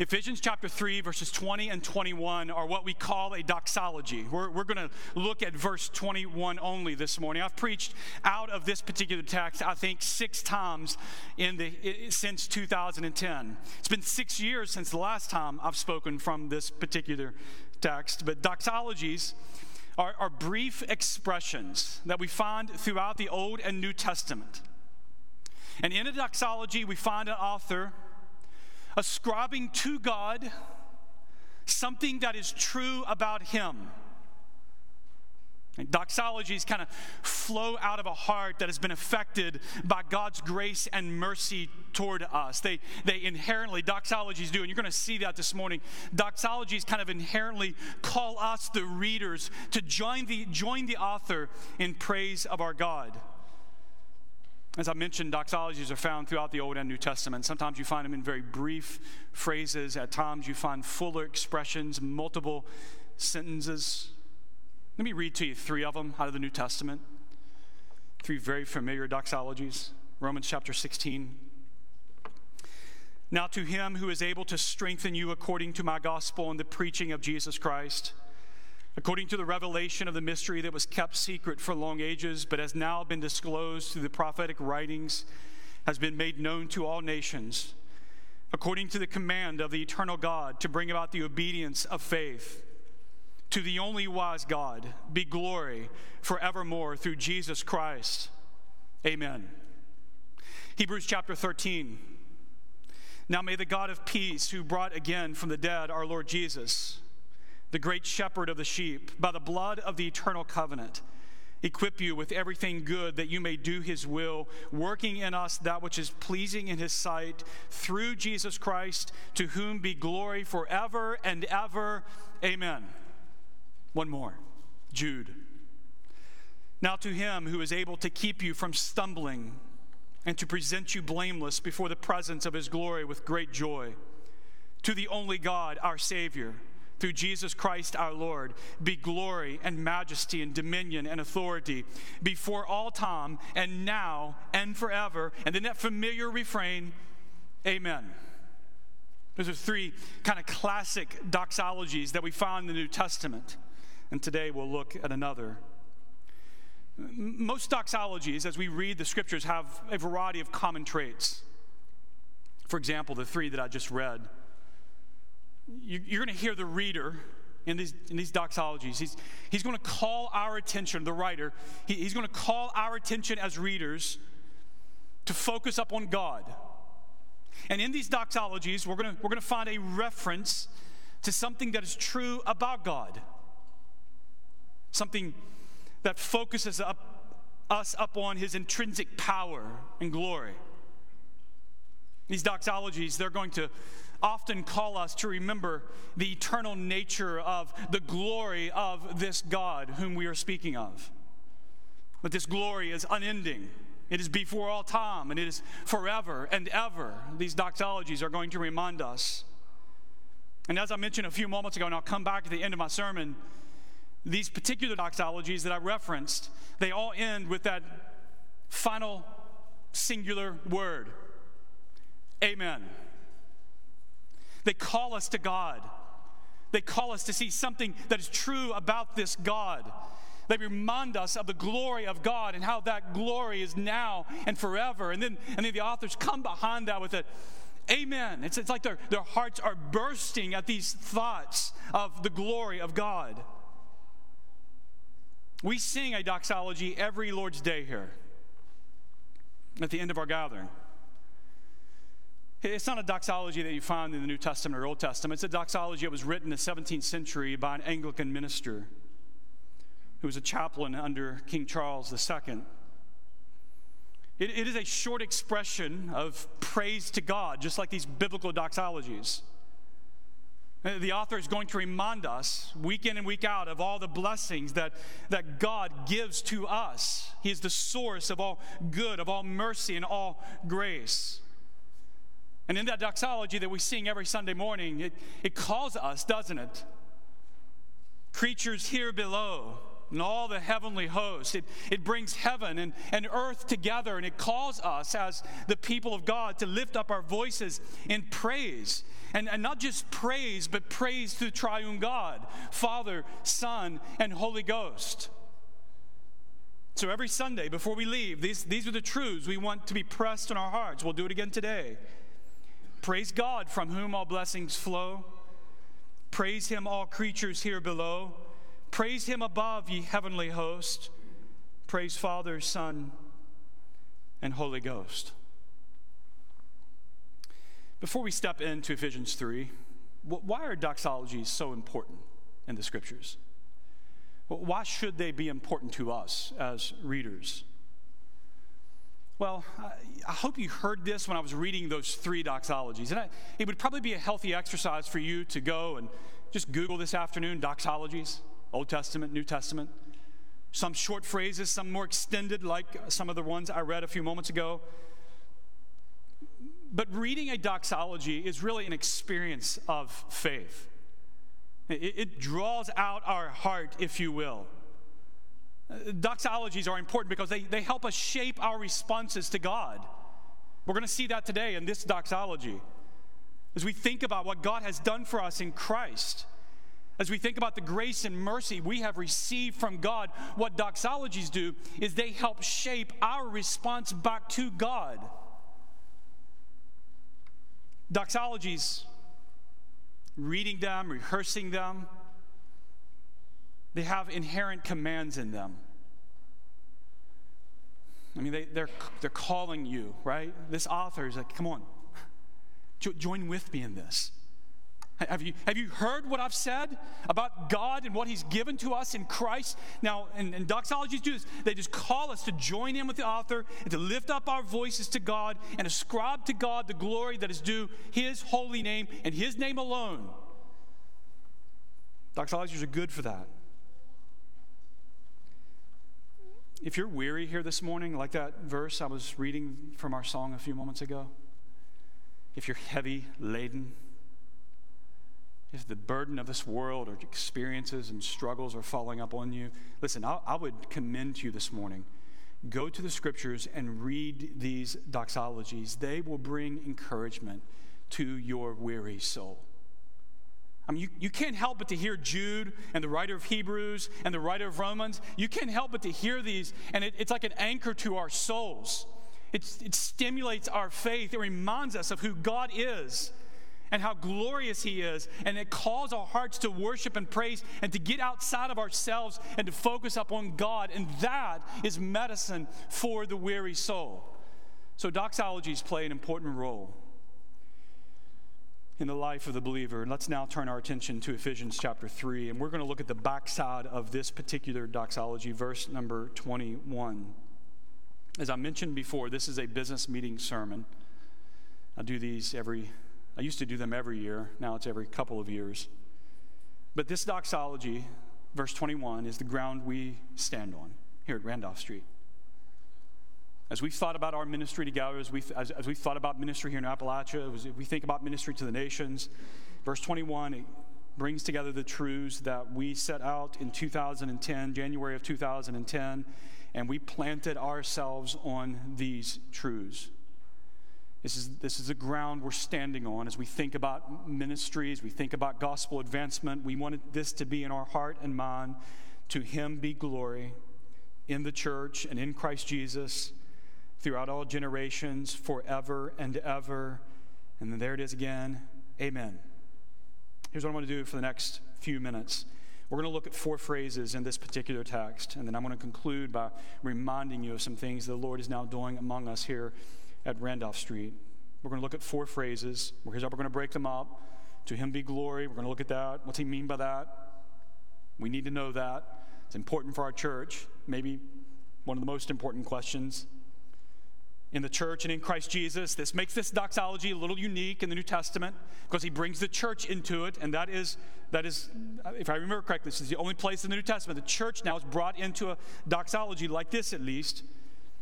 Ephesians chapter 3, verses 20 and 21 are what we call a doxology. We're, we're going to look at verse 21 only this morning. I've preached out of this particular text, I think, six times in the, since 2010. It's been six years since the last time I've spoken from this particular text. But doxologies are, are brief expressions that we find throughout the Old and New Testament. And in a doxology, we find an author ascribing to God something that is true about Him. And doxologies kind of flow out of a heart that has been affected by God's grace and mercy toward us. They, they inherently, doxologies do, and you're going to see that this morning. Doxologies kind of inherently call us, the readers, to join the, join the author in praise of our God. As I mentioned, doxologies are found throughout the Old and New Testament. Sometimes you find them in very brief phrases. At times you find fuller expressions, multiple sentences. Let me read to you three of them out of the New Testament. Three very familiar doxologies. Romans chapter 16. Now, to him who is able to strengthen you according to my gospel and the preaching of Jesus Christ according to the revelation of the mystery that was kept secret for long ages, but has now been disclosed through the prophetic writings, has been made known to all nations, according to the command of the eternal God to bring about the obedience of faith. To the only wise God be glory forevermore through Jesus Christ. Amen. Hebrews chapter 13. Now may the God of peace, who brought again from the dead our Lord Jesus, the great shepherd of the sheep, by the blood of the eternal covenant, equip you with everything good that you may do his will, working in us that which is pleasing in his sight, through Jesus Christ, to whom be glory forever and ever. Amen. One more. Jude. Now to him who is able to keep you from stumbling and to present you blameless before the presence of his glory with great joy. To the only God, our Savior, through Jesus Christ our Lord, be glory and majesty and dominion and authority before all time and now and forever. And then that familiar refrain, Amen. Those are three kind of classic doxologies that we find in the New Testament. And today we'll look at another. Most doxologies, as we read the scriptures, have a variety of common traits. For example, the three that I just read. You're going to hear the reader in these, in these doxologies. He's, he's going to call our attention, the writer, he, he's going to call our attention as readers to focus up on God. And in these doxologies, we're going to, we're going to find a reference to something that is true about God, something that focuses up, us up on his intrinsic power and glory. These doxologies, they're going to often call us to remember the eternal nature of the glory of this God whom we are speaking of. But this glory is unending. It is before all time and it is forever and ever. These doxologies are going to remind us. And as I mentioned a few moments ago, and I'll come back at the end of my sermon, these particular doxologies that I referenced, they all end with that final singular word Amen. They call us to God. They call us to see something that is true about this God. They remind us of the glory of God and how that glory is now and forever. And then, and then the authors come behind that with it. Amen. It's, it's like their, their hearts are bursting at these thoughts of the glory of God. We sing a doxology every Lord's Day here at the end of our gathering. It's not a doxology that you find in the New Testament or Old Testament. It's a doxology that was written in the 17th century by an Anglican minister who was a chaplain under King Charles II. It, it is a short expression of praise to God, just like these biblical doxologies. Uh, the author is going to remind us week in and week out of all the blessings that, that God gives to us. He is the source of all good, of all mercy, and all grace. And in that doxology that we sing every Sunday morning, it, it calls us, doesn't it? Creatures here below and all the heavenly hosts. It, it brings heaven and, and earth together, and it calls us as the people of God to lift up our voices in praise. And, and not just praise, but praise to the triune God Father, Son, and Holy Ghost. So every Sunday before we leave, these, these are the truths we want to be pressed in our hearts. We'll do it again today. Praise God, from whom all blessings flow. Praise Him, all creatures here below. Praise Him above, ye heavenly host. Praise Father, Son, and Holy Ghost. Before we step into Ephesians 3, why are doxologies so important in the scriptures? Why should they be important to us as readers? Well, I hope you heard this when I was reading those three doxologies. And I, it would probably be a healthy exercise for you to go and just Google this afternoon doxologies, Old Testament, New Testament. Some short phrases, some more extended, like some of the ones I read a few moments ago. But reading a doxology is really an experience of faith. It, it draws out our heart, if you will. Doxologies are important because they, they help us shape our responses to God. We're going to see that today in this doxology. As we think about what God has done for us in Christ, as we think about the grace and mercy we have received from God, what doxologies do is they help shape our response back to God. Doxologies, reading them, rehearsing them, they have inherent commands in them. I mean, they, they're, they're calling you, right? This author is like, come on, join with me in this. Have you, have you heard what I've said about God and what He's given to us in Christ? Now, and, and doxologies do this. They just call us to join in with the author and to lift up our voices to God and ascribe to God the glory that is due His holy name and His name alone. Doxologies are good for that. If you're weary here this morning, like that verse I was reading from our song a few moments ago, if you're heavy laden, if the burden of this world or experiences and struggles are falling up on you, listen, I, I would commend to you this morning. Go to the scriptures and read these doxologies. They will bring encouragement to your weary soul. I mean, you, you can't help but to hear Jude and the writer of Hebrews and the writer of Romans. You can't help but to hear these, and it, it's like an anchor to our souls. It, it stimulates our faith. It reminds us of who God is and how glorious He is. And it calls our hearts to worship and praise and to get outside of ourselves and to focus upon God. And that is medicine for the weary soul. So, doxologies play an important role in the life of the believer. And let's now turn our attention to Ephesians chapter 3. And we're going to look at the backside of this particular doxology, verse number 21. As I mentioned before, this is a business meeting sermon. I do these every, I used to do them every year. Now it's every couple of years. But this doxology, verse 21, is the ground we stand on here at Randolph Street. As we've thought about our ministry together, as, we, as, as we've thought about ministry here in Appalachia, as we think about ministry to the nations, verse 21 it brings together the truths that we set out in 2010, January of 2010, and we planted ourselves on these truths. This is, this is the ground we're standing on as we think about ministries, we think about gospel advancement. We wanted this to be in our heart and mind. To Him be glory in the church and in Christ Jesus throughout all generations, forever and ever. And then there it is again. Amen. Here's what I'm going to do for the next few minutes. We're going to look at four phrases in this particular text, and then I'm going to conclude by reminding you of some things the Lord is now doing among us here at Randolph Street. We're going to look at four phrases. Here's how we're going to break them up. To Him be glory. We're going to look at that. What's He mean by that? We need to know that. It's important for our church. Maybe one of the most important questions in the church and in Christ Jesus. This makes this doxology a little unique in the New Testament because he brings the church into it, and that is that is, if I remember correctly, this is the only place in the New Testament the church now is brought into a doxology like this, at least.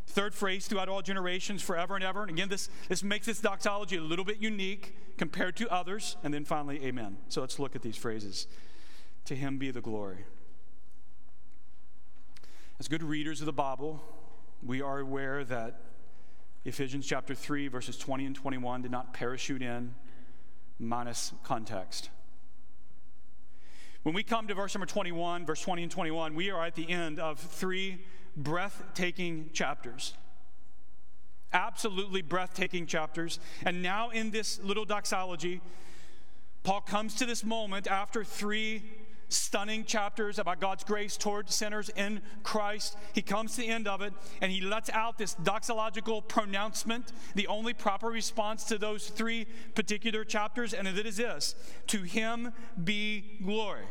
Third phrase throughout all generations, forever and ever. And again, this, this makes this doxology a little bit unique compared to others. And then finally, amen. So let's look at these phrases. To him be the glory. As good readers of the Bible, we are aware that Ephesians chapter 3, verses 20 and 21 did not parachute in minus context. When we come to verse number 21, verse 20 and 21, we are at the end of three breathtaking chapters. Absolutely breathtaking chapters. And now, in this little doxology, Paul comes to this moment after three stunning chapters about God's grace toward sinners in Christ. He comes to the end of it and he lets out this doxological pronouncement, the only proper response to those three particular chapters, and it is this To him be glory.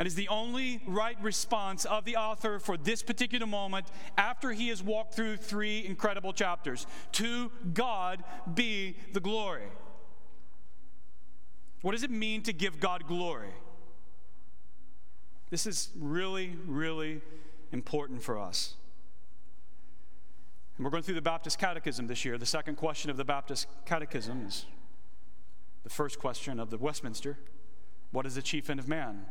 That is the only right response of the author for this particular moment after he has walked through three incredible chapters. To God be the glory. What does it mean to give God glory? This is really, really important for us. And we're going through the Baptist Catechism this year. The second question of the Baptist Catechism is the first question of the Westminster What is the chief end of man?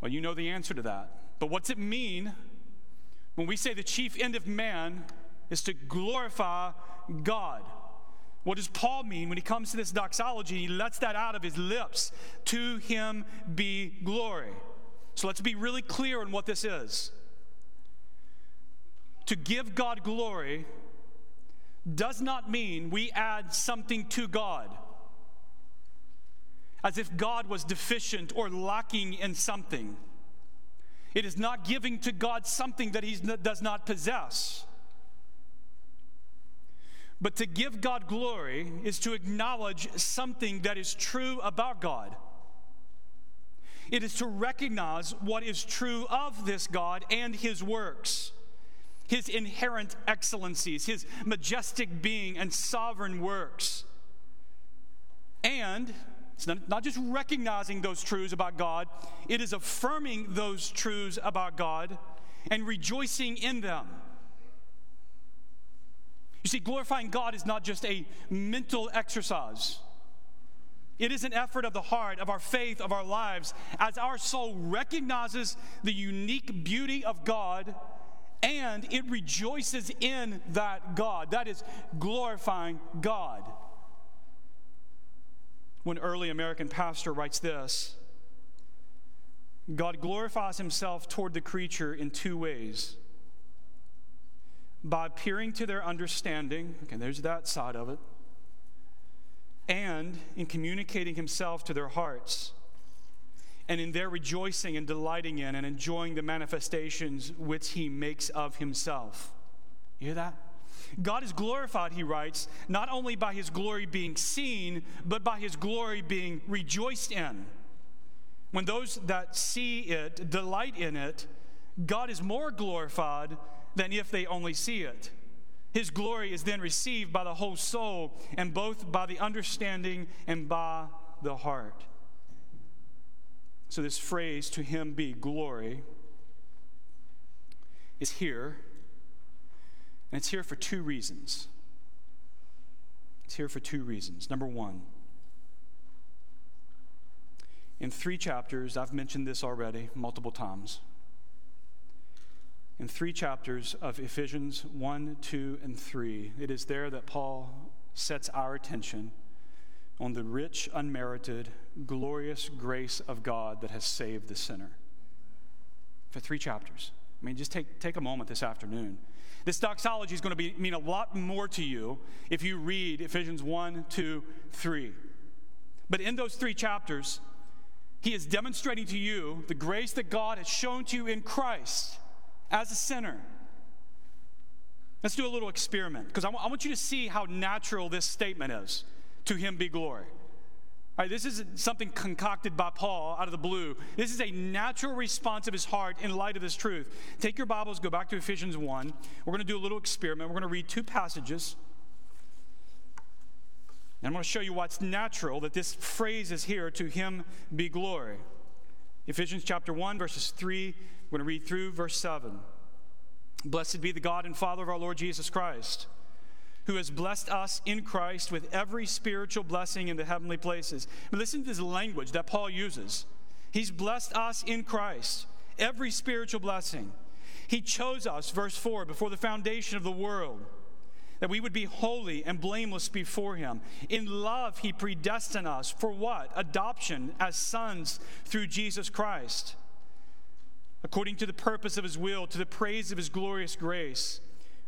Well, you know the answer to that. But what's it mean when we say the chief end of man is to glorify God? What does Paul mean when he comes to this doxology? He lets that out of his lips. To him be glory. So let's be really clear on what this is. To give God glory does not mean we add something to God, as if God was deficient or lacking in something. It is not giving to God something that he does not possess. But to give God glory is to acknowledge something that is true about God. It is to recognize what is true of this God and his works, his inherent excellencies, his majestic being and sovereign works. And it's not, not just recognizing those truths about God, it is affirming those truths about God and rejoicing in them. You see, glorifying God is not just a mental exercise. It is an effort of the heart, of our faith, of our lives, as our soul recognizes the unique beauty of God and it rejoices in that God. That is glorifying God. One early American pastor writes this God glorifies himself toward the creature in two ways by appearing to their understanding, okay, there's that side of it, and in communicating himself to their hearts, and in their rejoicing and delighting in and enjoying the manifestations which he makes of himself. You hear that? God is glorified, he writes, not only by his glory being seen, but by his glory being rejoiced in. When those that see it delight in it, God is more glorified than if they only see it. His glory is then received by the whole soul, and both by the understanding and by the heart. So, this phrase, to him be glory, is here. And it's here for two reasons. It's here for two reasons. Number one, in three chapters, I've mentioned this already multiple times. In three chapters of Ephesians 1, 2, and 3, it is there that Paul sets our attention on the rich, unmerited, glorious grace of God that has saved the sinner. For three chapters. I mean, just take, take a moment this afternoon. This doxology is going to be, mean a lot more to you if you read Ephesians 1, 2, 3. But in those three chapters, he is demonstrating to you the grace that God has shown to you in Christ as a sinner. Let's do a little experiment because I, w- I want you to see how natural this statement is to him be glory. All right, this isn't something concocted by Paul out of the blue. This is a natural response of his heart in light of this truth. Take your Bibles, go back to Ephesians 1. We're going to do a little experiment. We're going to read two passages. And I'm going to show you what's natural that this phrase is here to him be glory. Ephesians chapter 1, verses 3, we're going to read through verse 7. Blessed be the God and Father of our Lord Jesus Christ, who has blessed us in Christ with every spiritual blessing in the heavenly places. But listen to this language that Paul uses. He's blessed us in Christ, every spiritual blessing. He chose us, verse 4, before the foundation of the world that we would be holy and blameless before Him. In love, He predestined us for what? Adoption as sons through Jesus Christ, according to the purpose of His will, to the praise of His glorious grace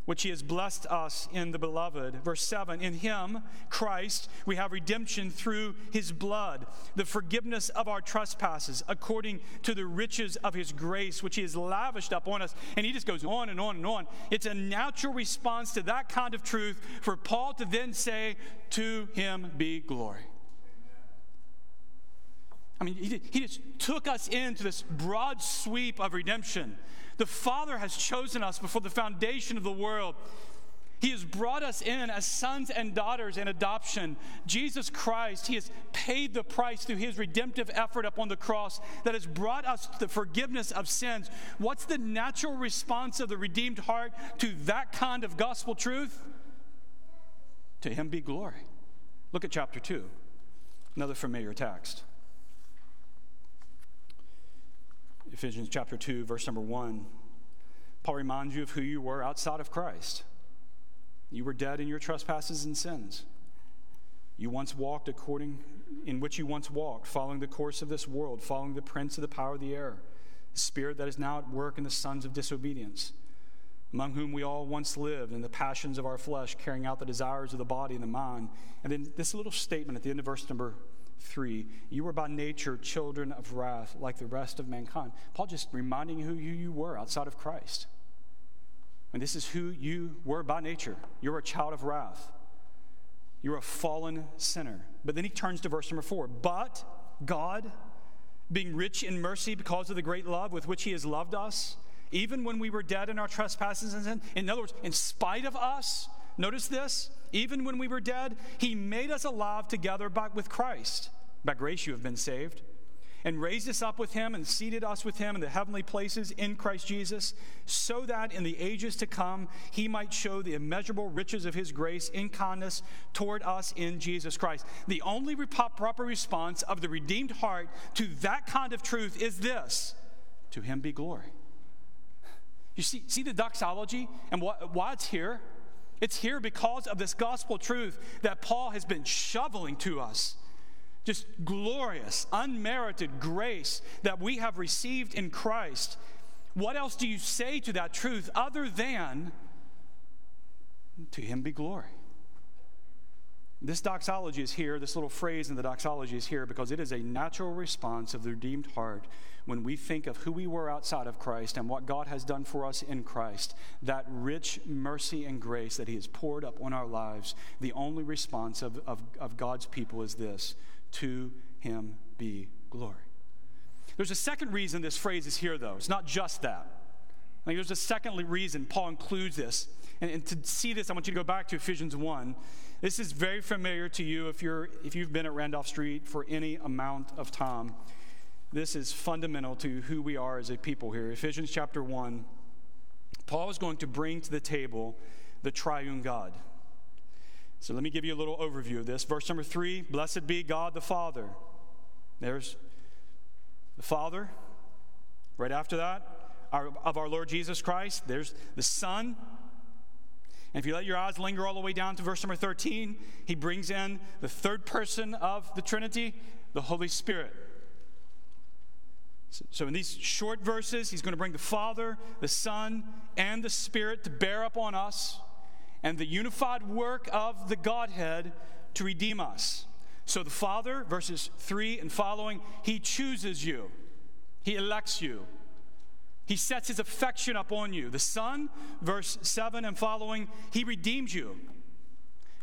which he has blessed us in the beloved. Verse 7 In him, Christ, we have redemption through his blood, the forgiveness of our trespasses, according to the riches of his grace, which he has lavished upon us. And he just goes on and on and on. It's a natural response to that kind of truth for Paul to then say, To him be glory. I mean, he, he just took us into this broad sweep of redemption. The Father has chosen us before the foundation of the world. He has brought us in as sons and daughters in adoption. Jesus Christ, He has paid the price through His redemptive effort upon the cross that has brought us the forgiveness of sins. What's the natural response of the redeemed heart to that kind of gospel truth? To Him be glory. Look at chapter 2, another familiar text. Ephesians chapter 2, verse number 1. Paul reminds you of who you were outside of Christ. You were dead in your trespasses and sins. You once walked according in which you once walked, following the course of this world, following the prince of the power of the air, the spirit that is now at work in the sons of disobedience, among whom we all once lived in the passions of our flesh, carrying out the desires of the body and the mind. And then this little statement at the end of verse number 3 You were by nature children of wrath like the rest of mankind. Paul just reminding who you were outside of Christ. And this is who you were by nature. You're a child of wrath. You're a fallen sinner. But then he turns to verse number 4 But God, being rich in mercy because of the great love with which he has loved us, even when we were dead in our trespasses and sin, in other words, in spite of us, notice this, even when we were dead, he made us alive together by, with Christ. By grace you have been saved. and raised us up with him and seated us with him in the heavenly places in Christ Jesus, so that in the ages to come he might show the immeasurable riches of his grace in kindness toward us in Jesus Christ. The only proper response of the redeemed heart to that kind of truth is this to him be glory. You see, see the doxology and what, why it's here? It's here because of this gospel truth that Paul has been shoveling to us. Just glorious, unmerited grace that we have received in Christ. What else do you say to that truth other than to him be glory? This doxology is here, this little phrase in the doxology is here because it is a natural response of the redeemed heart when we think of who we were outside of Christ and what God has done for us in Christ, that rich mercy and grace that He has poured up on our lives. The only response of, of, of God's people is this to Him be glory. There's a second reason this phrase is here, though. It's not just that. I there's a second reason Paul includes this. And, and, to see this, I want you to go back to Ephesians 1. This is very familiar to you if, you're, if you've been at Randolph Street for any amount of time. This is fundamental to who we are as a people here. Ephesians chapter 1, Paul is going to bring to the table the triune God. So let me give you a little overview of this. Verse number 3 Blessed be God the Father. There's the Father. Right after that, our, of our Lord Jesus Christ, there's the Son. And if you let your eyes linger all the way down to verse number 13, he brings in the third person of the Trinity, the Holy Spirit. So, in these short verses, he's going to bring the Father, the Son, and the Spirit to bear up on us, and the unified work of the Godhead to redeem us. So, the Father, verses 3 and following, he chooses you, he elects you, he sets his affection upon you. The Son, verse 7 and following, he redeems you.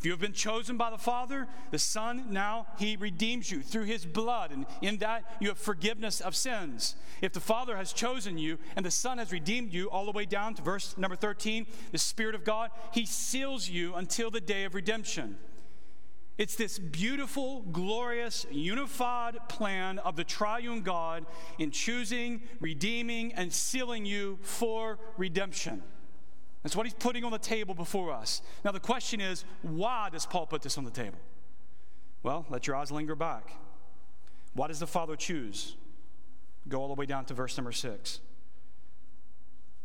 If you have been chosen by the Father, the Son, now he redeems you through his blood, and in that you have forgiveness of sins. If the Father has chosen you and the Son has redeemed you, all the way down to verse number 13, the Spirit of God, he seals you until the day of redemption. It's this beautiful, glorious, unified plan of the triune God in choosing, redeeming, and sealing you for redemption. That's what he's putting on the table before us. Now, the question is why does Paul put this on the table? Well, let your eyes linger back. Why does the Father choose? Go all the way down to verse number six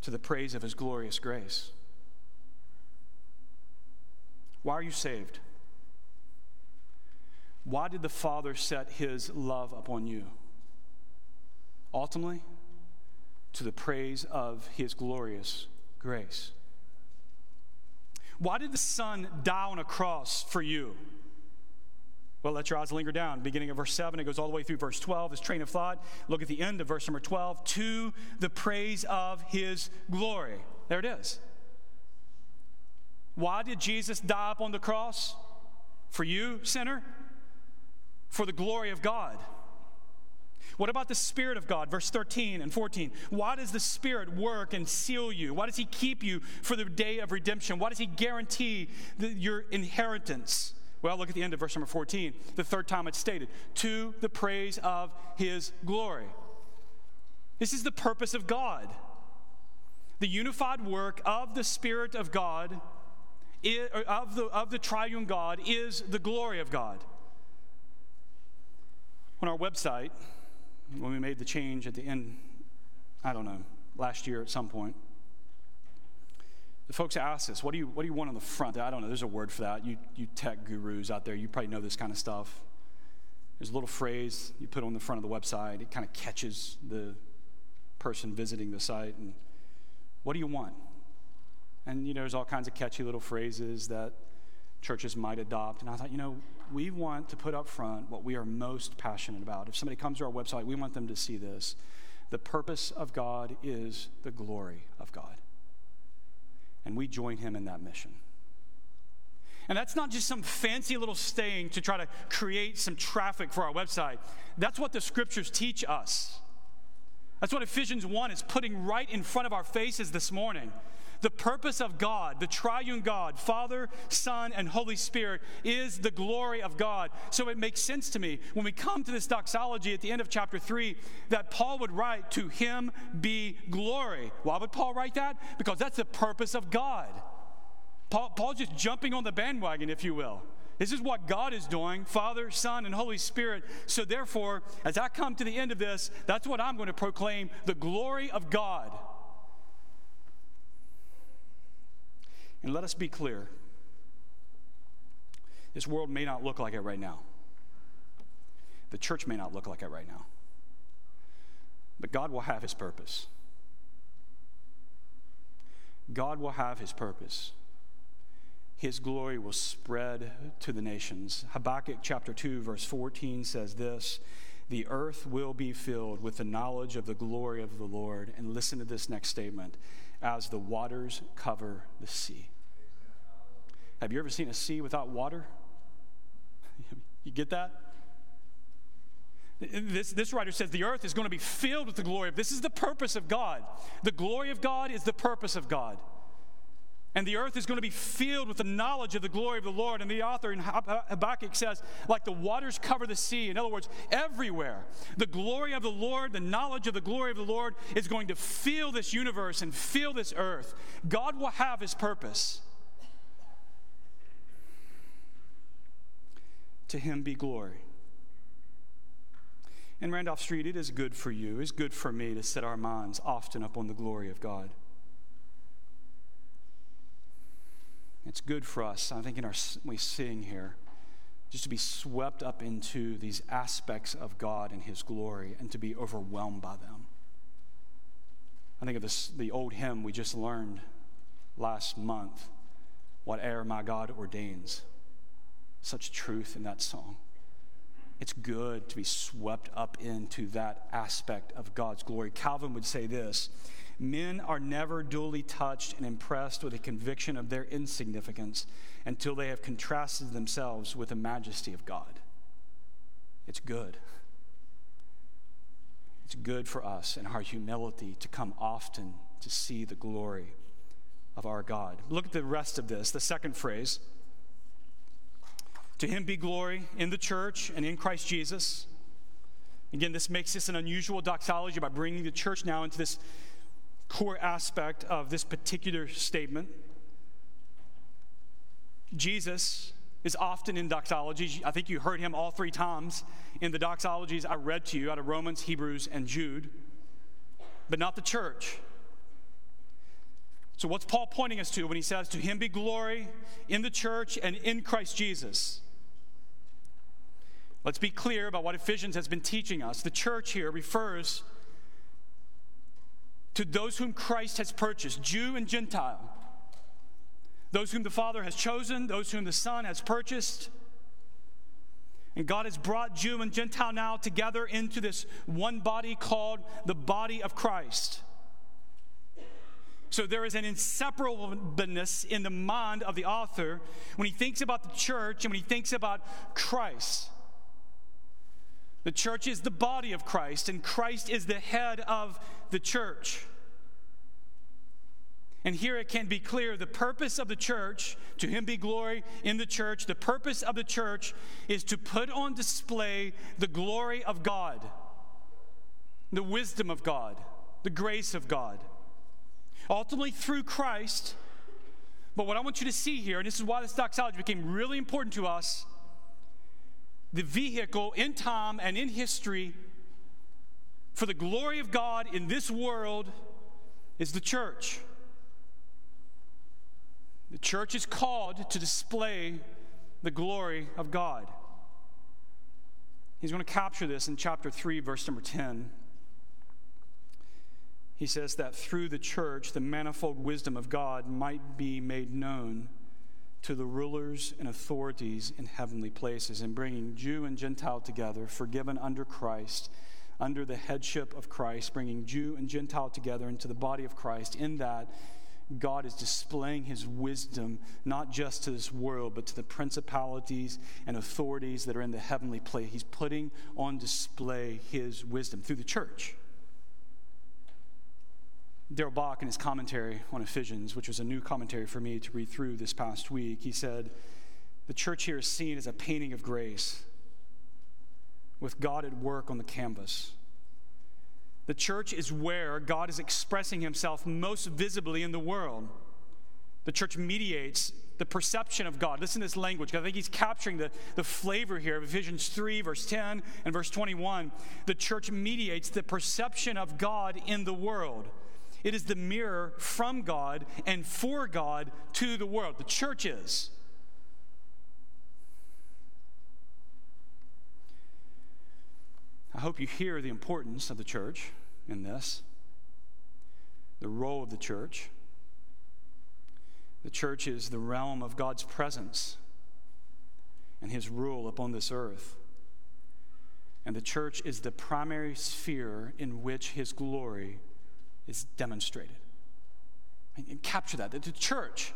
to the praise of his glorious grace. Why are you saved? Why did the Father set his love upon you? Ultimately, to the praise of his glorious grace. Why did the Son die on a cross for you? Well, let your eyes linger down. Beginning of verse 7, it goes all the way through verse 12, this train of thought. Look at the end of verse number 12. To the praise of his glory. There it is. Why did Jesus die up on the cross? For you, sinner? for the glory of God. What about the Spirit of God? Verse 13 and 14. Why does the Spirit work and seal you? Why does He keep you for the day of redemption? Why does He guarantee the, your inheritance? Well, look at the end of verse number 14, the third time it's stated to the praise of His glory. This is the purpose of God. The unified work of the Spirit of God, of the, of the triune God, is the glory of God. On our website, when we made the change at the end, I don't know, last year at some point, the folks asked us, what do you, what do you want on the front? I don't know, there's a word for that. You, you tech gurus out there, you probably know this kind of stuff. There's a little phrase you put on the front of the website, it kind of catches the person visiting the site. And what do you want? And, you know, there's all kinds of catchy little phrases that churches might adopt. And I thought, you know, we want to put up front what we are most passionate about. If somebody comes to our website, we want them to see this. The purpose of God is the glory of God. And we join him in that mission. And that's not just some fancy little saying to try to create some traffic for our website. That's what the scriptures teach us. That's what Ephesians 1 is putting right in front of our faces this morning. The purpose of God, the triune God, Father, Son, and Holy Spirit, is the glory of God. So it makes sense to me when we come to this doxology at the end of chapter 3 that Paul would write, To him be glory. Why would Paul write that? Because that's the purpose of God. Paul, Paul's just jumping on the bandwagon, if you will. This is what God is doing Father, Son, and Holy Spirit. So, therefore, as I come to the end of this, that's what I'm going to proclaim the glory of God. And let us be clear this world may not look like it right now, the church may not look like it right now. But God will have his purpose. God will have his purpose his glory will spread to the nations. Habakkuk chapter 2, verse 14 says this The earth will be filled with the knowledge of the glory of the Lord. And listen to this next statement as the waters cover the sea. Have you ever seen a sea without water? you get that? This, this writer says the earth is going to be filled with the glory of this is the purpose of God. The glory of God is the purpose of God. And the earth is going to be filled with the knowledge of the glory of the Lord. And the author in Habakkuk says, like the waters cover the sea. In other words, everywhere, the glory of the Lord, the knowledge of the glory of the Lord is going to fill this universe and fill this earth. God will have his purpose. To him be glory. In Randolph Street, it is good for you, it's good for me to set our minds often upon the glory of God. It's good for us, I think, in our we sing here, just to be swept up into these aspects of God and His glory and to be overwhelmed by them. I think of this, the old hymn we just learned last month, Whate'er My God Ordains. Such truth in that song. It's good to be swept up into that aspect of God's glory. Calvin would say this Men are never duly touched and impressed with a conviction of their insignificance until they have contrasted themselves with the majesty of God. It's good. It's good for us in our humility to come often to see the glory of our God. Look at the rest of this, the second phrase. To him be glory in the church and in Christ Jesus. Again, this makes this an unusual doxology by bringing the church now into this core aspect of this particular statement. Jesus is often in doxology. I think you heard him all three times in the doxologies I read to you out of Romans, Hebrews, and Jude, but not the church. So, what's Paul pointing us to when he says, To him be glory in the church and in Christ Jesus? Let's be clear about what Ephesians has been teaching us. The church here refers to those whom Christ has purchased, Jew and Gentile, those whom the Father has chosen, those whom the Son has purchased. And God has brought Jew and Gentile now together into this one body called the body of Christ. So there is an inseparableness in the mind of the author when he thinks about the church and when he thinks about Christ. The church is the body of Christ, and Christ is the head of the church. And here it can be clear the purpose of the church, to him be glory in the church, the purpose of the church is to put on display the glory of God, the wisdom of God, the grace of God. Ultimately, through Christ. But what I want you to see here, and this is why this doxology became really important to us the vehicle in time and in history for the glory of God in this world is the church. The church is called to display the glory of God. He's going to capture this in chapter 3, verse number 10. He says that through the church, the manifold wisdom of God might be made known to the rulers and authorities in heavenly places, and bringing Jew and Gentile together, forgiven under Christ, under the headship of Christ, bringing Jew and Gentile together into the body of Christ. In that, God is displaying his wisdom not just to this world, but to the principalities and authorities that are in the heavenly place. He's putting on display his wisdom through the church. Darrell Bock, in his commentary on Ephesians, which was a new commentary for me to read through this past week, he said, The church here is seen as a painting of grace with God at work on the canvas. The church is where God is expressing himself most visibly in the world. The church mediates the perception of God. Listen to this language, I think he's capturing the, the flavor here of Ephesians 3, verse 10 and verse 21. The church mediates the perception of God in the world. It is the mirror from God and for God to the world. The church is. I hope you hear the importance of the church in this, the role of the church. The church is the realm of God's presence and his rule upon this earth. And the church is the primary sphere in which his glory is demonstrated. And capture that. The church,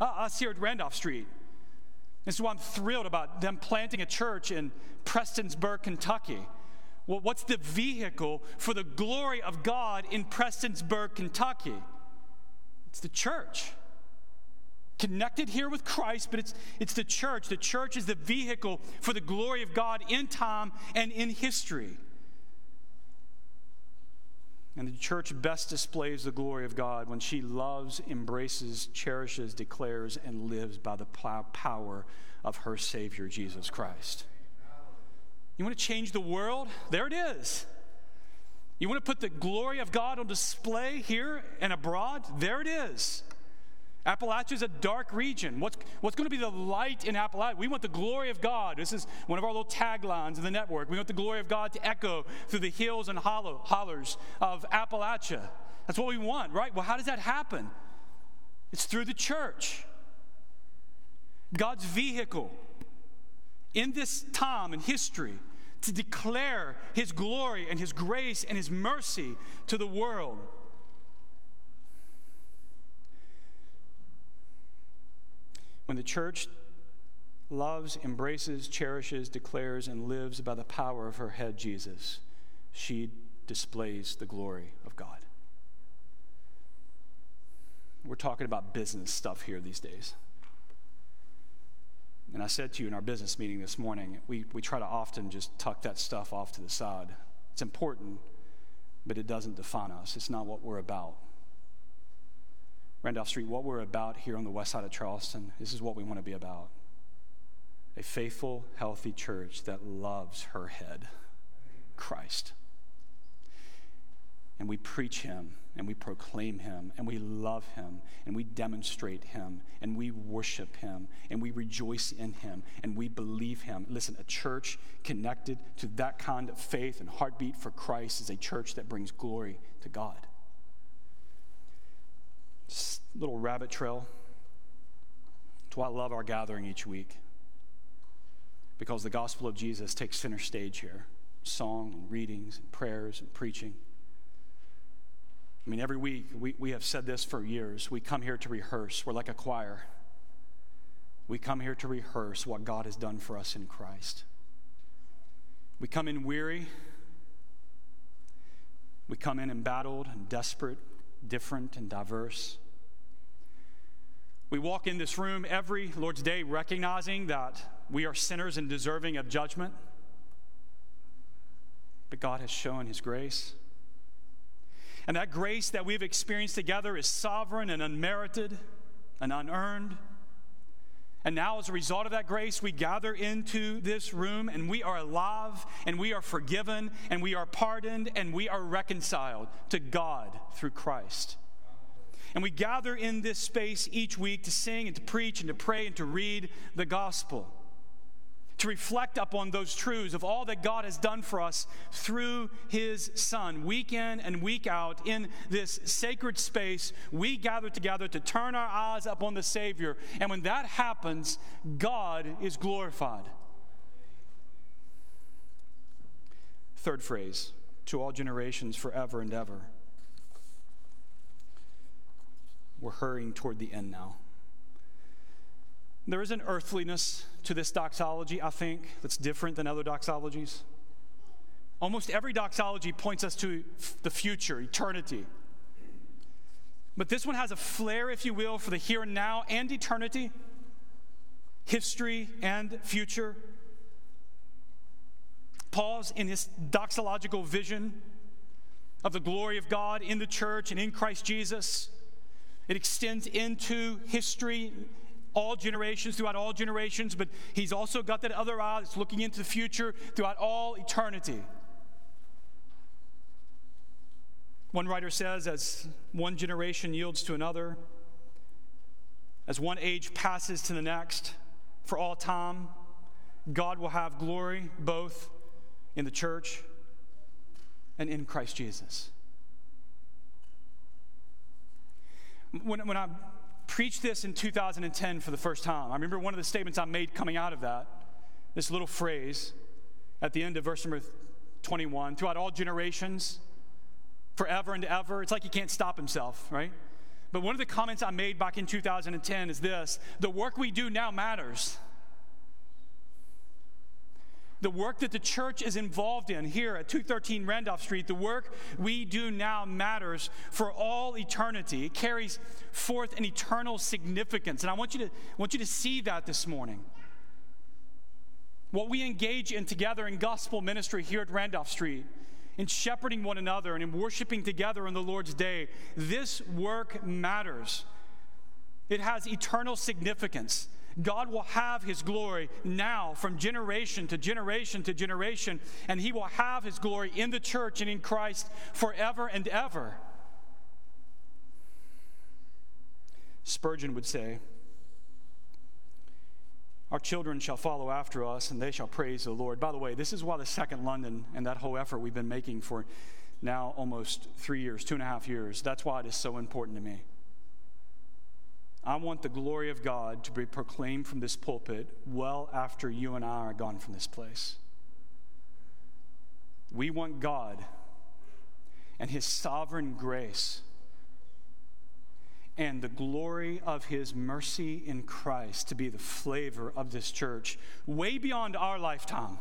uh, us here at Randolph Street, this is why I'm thrilled about them planting a church in Prestonsburg, Kentucky. Well, what's the vehicle for the glory of God in Prestonsburg, Kentucky? It's the church. Connected here with Christ, but it's, it's the church. The church is the vehicle for the glory of God in time and in history. And the church best displays the glory of God when she loves, embraces, cherishes, declares, and lives by the power of her Savior, Jesus Christ. You want to change the world? There it is. You want to put the glory of God on display here and abroad? There it is. Appalachia is a dark region. What's, what's going to be the light in Appalachia? We want the glory of God. This is one of our little taglines in the network. We want the glory of God to echo through the hills and hollow, hollers of Appalachia. That's what we want, right? Well, how does that happen? It's through the church. God's vehicle in this time in history to declare his glory and his grace and his mercy to the world. When the church loves, embraces, cherishes, declares, and lives by the power of her head, Jesus, she displays the glory of God. We're talking about business stuff here these days. And I said to you in our business meeting this morning, we, we try to often just tuck that stuff off to the side. It's important, but it doesn't define us. It's not what we're about. Randolph Street, what we're about here on the west side of Charleston, this is what we want to be about. A faithful, healthy church that loves her head, Christ. And we preach him and we proclaim him and we love him and we demonstrate him and we worship him and we rejoice in him and we believe him. Listen, a church connected to that kind of faith and heartbeat for Christ is a church that brings glory to God little rabbit trail. That's why I love our gathering each week. Because the gospel of Jesus takes center stage here song and readings and prayers and preaching. I mean, every week, we, we have said this for years. We come here to rehearse. We're like a choir. We come here to rehearse what God has done for us in Christ. We come in weary. We come in embattled and desperate, different and diverse. We walk in this room every Lord's Day recognizing that we are sinners and deserving of judgment. But God has shown His grace. And that grace that we've experienced together is sovereign and unmerited and unearned. And now, as a result of that grace, we gather into this room and we are alive and we are forgiven and we are pardoned and we are reconciled to God through Christ. And we gather in this space each week to sing and to preach and to pray and to read the gospel, to reflect upon those truths of all that God has done for us through his Son. Week in and week out, in this sacred space, we gather together to turn our eyes upon the Savior. And when that happens, God is glorified. Third phrase to all generations, forever and ever. We're hurrying toward the end now. There is an earthliness to this doxology, I think, that's different than other doxologies. Almost every doxology points us to the future, eternity. But this one has a flair, if you will, for the here and now and eternity, history and future. Paul's in his doxological vision of the glory of God in the church and in Christ Jesus. It extends into history, all generations, throughout all generations, but he's also got that other eye that's looking into the future throughout all eternity. One writer says, as one generation yields to another, as one age passes to the next, for all time, God will have glory both in the church and in Christ Jesus. When, when I preached this in 2010 for the first time, I remember one of the statements I made coming out of that, this little phrase at the end of verse number 21 throughout all generations, forever and ever. It's like he can't stop himself, right? But one of the comments I made back in 2010 is this the work we do now matters. The work that the church is involved in here at 213 Randolph Street, the work we do now matters for all eternity. It carries forth an eternal significance. And I want you to, want you to see that this morning. What we engage in together in gospel ministry here at Randolph Street in shepherding one another and in worshiping together on the Lord's day, this work matters. It has eternal significance. God will have his glory now from generation to generation to generation, and he will have his glory in the church and in Christ forever and ever. Spurgeon would say, our children shall follow after us, and they shall praise the Lord. By the way, this is why the Second London and that whole effort we've been making for now almost three years, two and a half years, that's why it is so important to me. I want the glory of God to be proclaimed from this pulpit well after you and I are gone from this place. We want God and His sovereign grace and the glory of his mercy in Christ to be the flavor of this church way beyond our lifetime.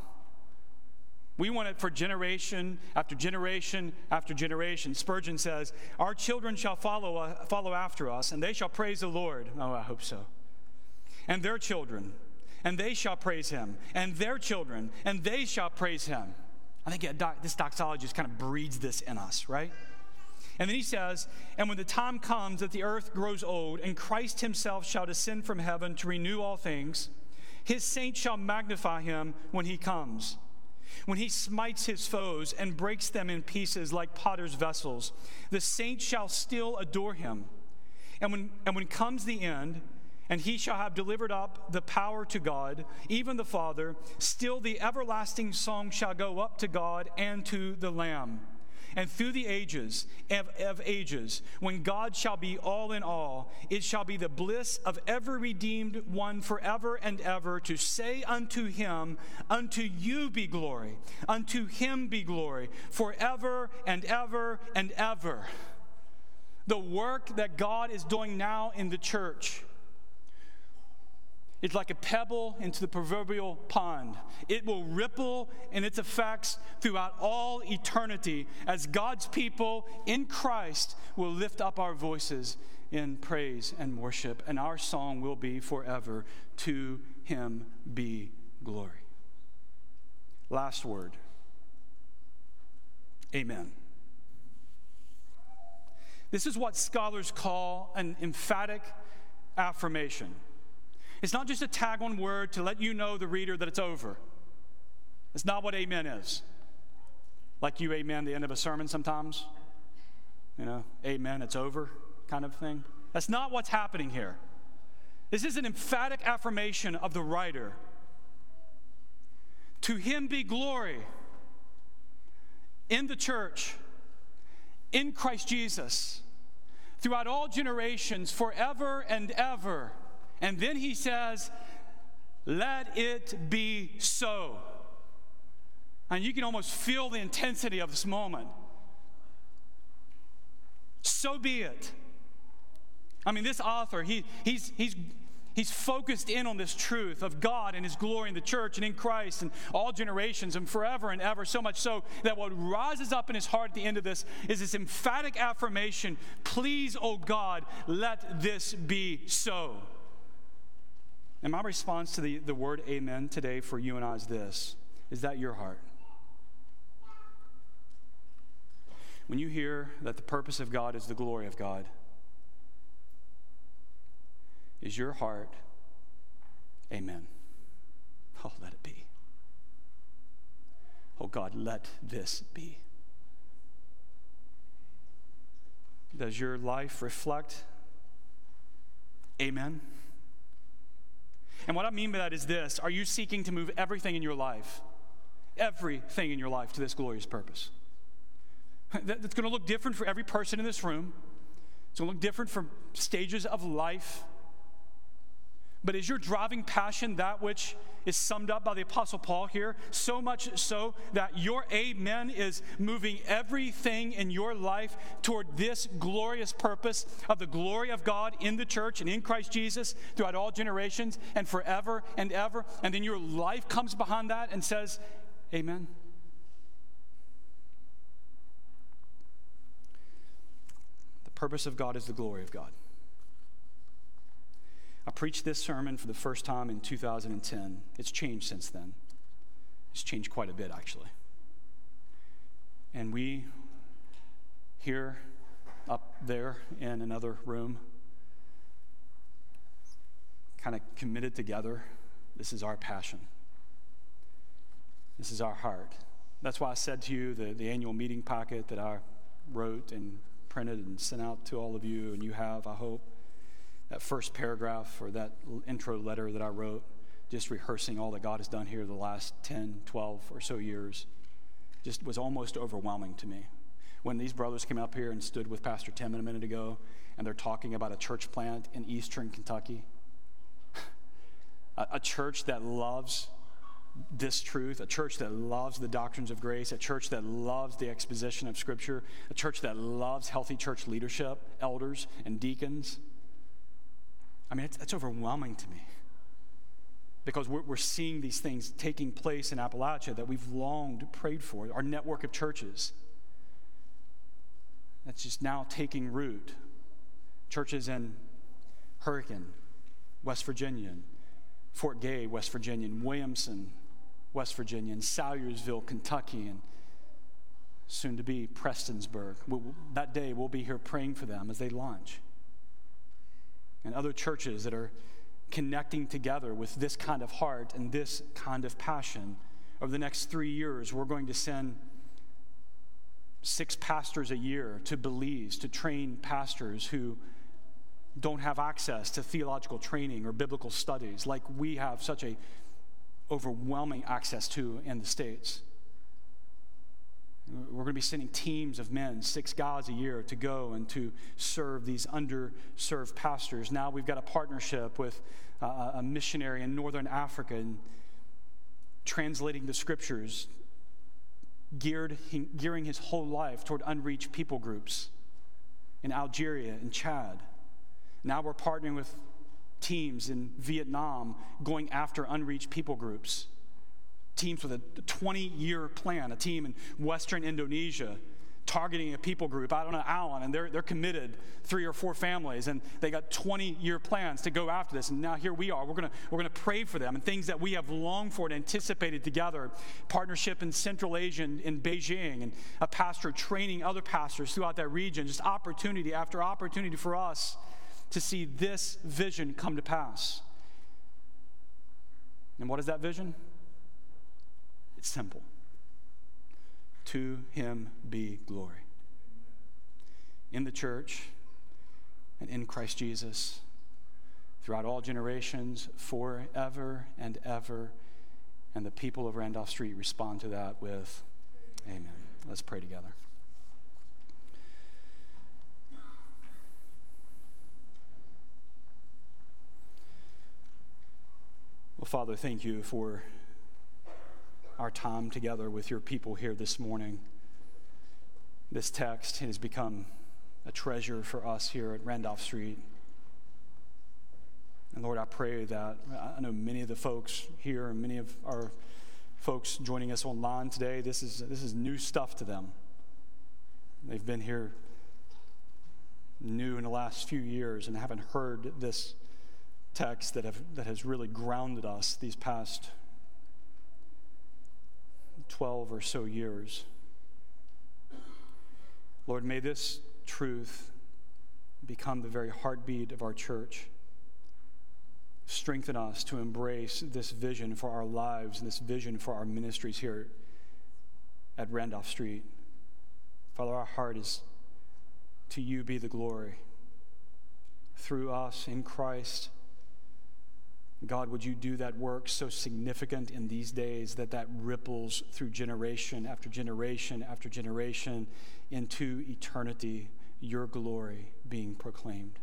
We want it for generation after generation after generation. Spurgeon says, Our children shall follow, uh, follow after us, and they shall praise the Lord. Oh, I hope so. And their children, and they shall praise him, and their children, and they shall praise him. I think this doxology just kind of breeds this in us, right? And then he says, And when the time comes that the earth grows old, and Christ himself shall descend from heaven to renew all things, his saints shall magnify him when he comes. When he smites his foes and breaks them in pieces like potter's vessels, the saints shall still adore him. And when, and when comes the end, and he shall have delivered up the power to God, even the Father, still the everlasting song shall go up to God and to the Lamb and through the ages of, of, ages, when God shall be all in all, it shall be the bliss of every redeemed one forever and ever to say unto him, Unto you be glory, unto him be glory, forever and ever and ever. The work that God is doing now in the church is like a pebble into the proverbial pond. It will ripple in its effects throughout all eternity as God's people in Christ will lift up our voices in praise and worship, and our song will be forever To Him be glory. Last word Amen. This is what scholars call an emphatic affirmation. It's not just a tag on word to let you know, the reader, that it's over. It's not what amen is. Like you amen the end of a sermon sometimes. You know, amen, it's over kind of thing. That's not what's happening here. This is an emphatic affirmation of the writer. To him be glory in the church, in Christ Jesus, throughout all generations, forever and ever. And then he says, Let it be so. And you can almost feel the intensity of this moment. So be it. I mean, this author, he, he's, he's, He's focused in on this truth of God and His glory in the church and in Christ and all generations and forever and ever. So much so that what rises up in his heart at the end of this is this emphatic affirmation Please, oh God, let this be so. And my response to the, the word amen today for you and I is this Is that your heart? When you hear that the purpose of God is the glory of God, is your heart, amen. Oh, let it be. Oh, God, let this be. Does your life reflect, amen? And what I mean by that is this Are you seeking to move everything in your life, everything in your life, to this glorious purpose? That's going to look different for every person in this room. It's going to look different for stages of life. But is your driving passion that which is summed up by the Apostle Paul here? So much so that your amen is moving everything in your life toward this glorious purpose of the glory of God in the church and in Christ Jesus throughout all generations and forever and ever. And then your life comes behind that and says, Amen. The purpose of God is the glory of God. I preached this sermon for the first time in 2010. It's changed since then. It's changed quite a bit, actually. And we, here, up there in another room, kind of committed together. This is our passion. This is our heart. That's why I said to you the, the annual meeting packet that I wrote and printed and sent out to all of you, and you have, I hope that first paragraph or that intro letter that I wrote, just rehearsing all that God has done here the last 10, 12 or so years, just was almost overwhelming to me. When these brothers came up here and stood with Pastor Tim a minute ago, and they're talking about a church plant in eastern Kentucky, a, a church that loves this truth, a church that loves the doctrines of grace, a church that loves the exposition of Scripture, a church that loves healthy church leadership, elders, and deacons I mean, it's, overwhelming to me because we're, we're seeing these things taking place in Appalachia that we've longed, prayed for, our network of churches. That's just now taking root. Churches in Hurricane, West Virginia, Fort Gay, West Virginia, Williamson, West Virginia, and Salyersville, Kentucky, and soon to be Prestonsburg. We'll, that day, we'll be here praying for them as they launch and other churches that are connecting together with this kind of heart and this kind of passion. Over the next three years, we're going to send six pastors a year to Belize to train pastors who don't have access to theological training or biblical studies like we have such a overwhelming access to in the states we're going to be sending teams of men, six guys a year, to go and to serve these underserved pastors. Now we've got a partnership with uh, a missionary in northern Africa and translating the scriptures, geared, gearing his whole life toward unreached people groups in Algeria and Chad. Now we're partnering with teams in Vietnam going after unreached people groups teams with a 20 year plan, a team in Western Indonesia targeting a people group on an island, and they're, they're committed, three or four families, and they got 20 year plans to go after this. And now here we are. We're going we're gonna pray for them and things that we have longed for and anticipated together. Partnership in Central Asia and in Beijing, and a pastor training other pastors throughout that region. Just opportunity after opportunity for us to see this vision come to pass. And what is that vision? It's simple. To him be glory. In the church and in Christ Jesus throughout all generations, forever and ever. And the people of Randolph Street respond to that with Amen. Let's pray together. Well, Father, thank you for our time together with your people here this morning. This text has become a treasure for us here at Randolph Street. And Lord, I pray that I know many of the folks here and many of our folks joining us online today, this is, this is new stuff to them. They've been here new in the last few years and haven't heard this text that, have, that has really grounded us these past 12 or so years. Lord, may this truth become the very heartbeat of our church. Strengthen us to embrace this vision for our lives and this vision for our ministries here at Randolph Street. Father, our heart is to you be the glory through us in Christ. God, would you do that work so significant in these days that that ripples through generation after generation after generation into eternity, your glory being proclaimed.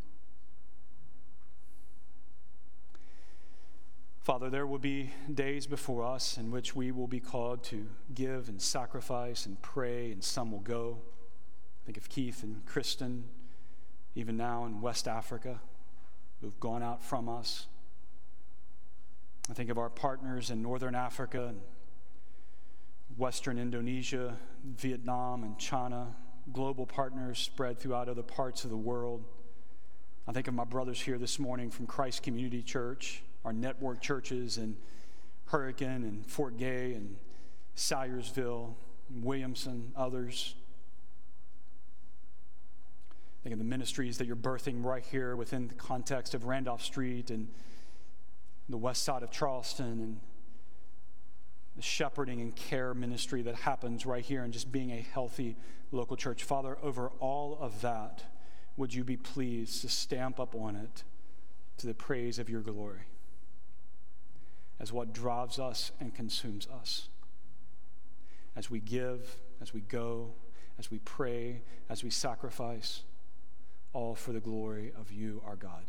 Father, there will be days before us in which we will be called to give and sacrifice and pray, and some will go. Think of Keith and Kristen, even now in West Africa, who've gone out from us. I think of our partners in Northern Africa and Western Indonesia, Vietnam, and China, global partners spread throughout other parts of the world. I think of my brothers here this morning from Christ Community Church, our network churches in Hurricane and Fort Gay and Salyersville, Williamson, others. Think of the ministries that you're birthing right here within the context of Randolph Street and the west side of Charleston and the shepherding and care ministry that happens right here and just being a healthy local church. Father, over all of that, would you be pleased to stamp up on it to the praise of your glory as what drives us and consumes us? As we give, as we go, as we pray, as we sacrifice, all for the glory of you, our God.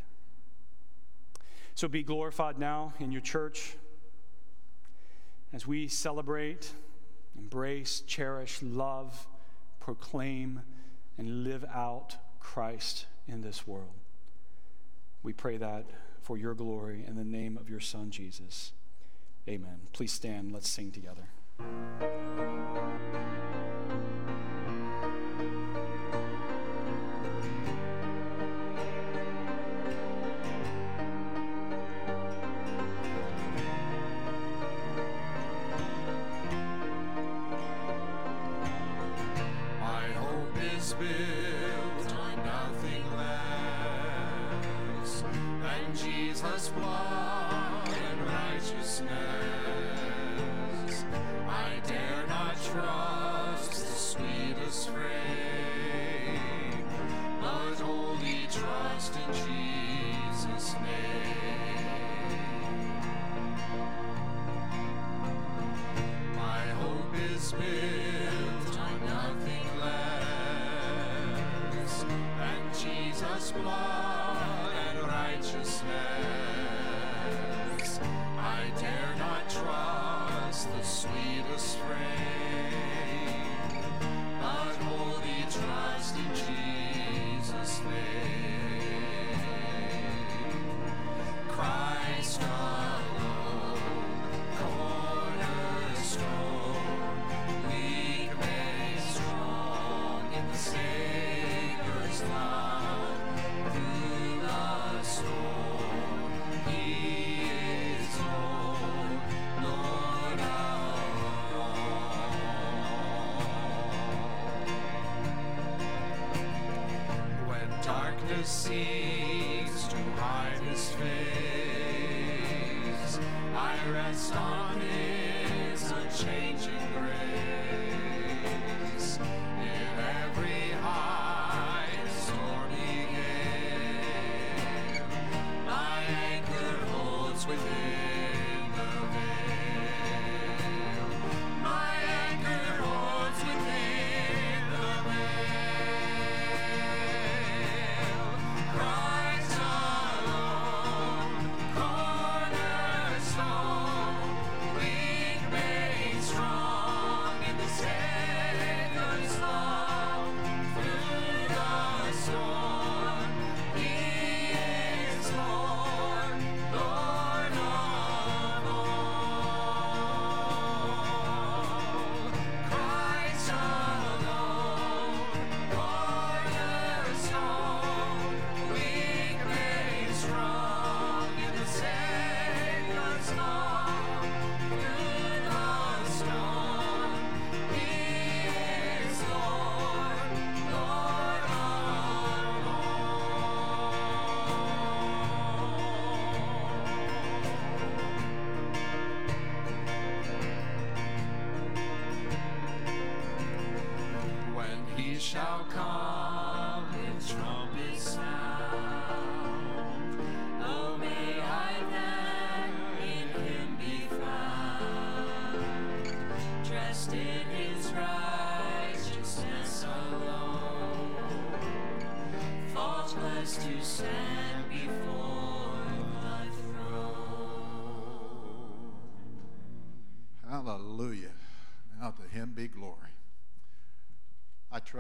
So be glorified now in your church as we celebrate, embrace, cherish, love, proclaim, and live out Christ in this world. We pray that for your glory in the name of your Son, Jesus. Amen. Please stand. Let's sing together.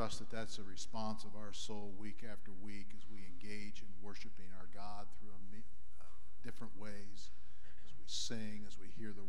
Trust that that's a response of our soul week after week as we engage in worshiping our God through a uh, different ways, as we sing, as we hear the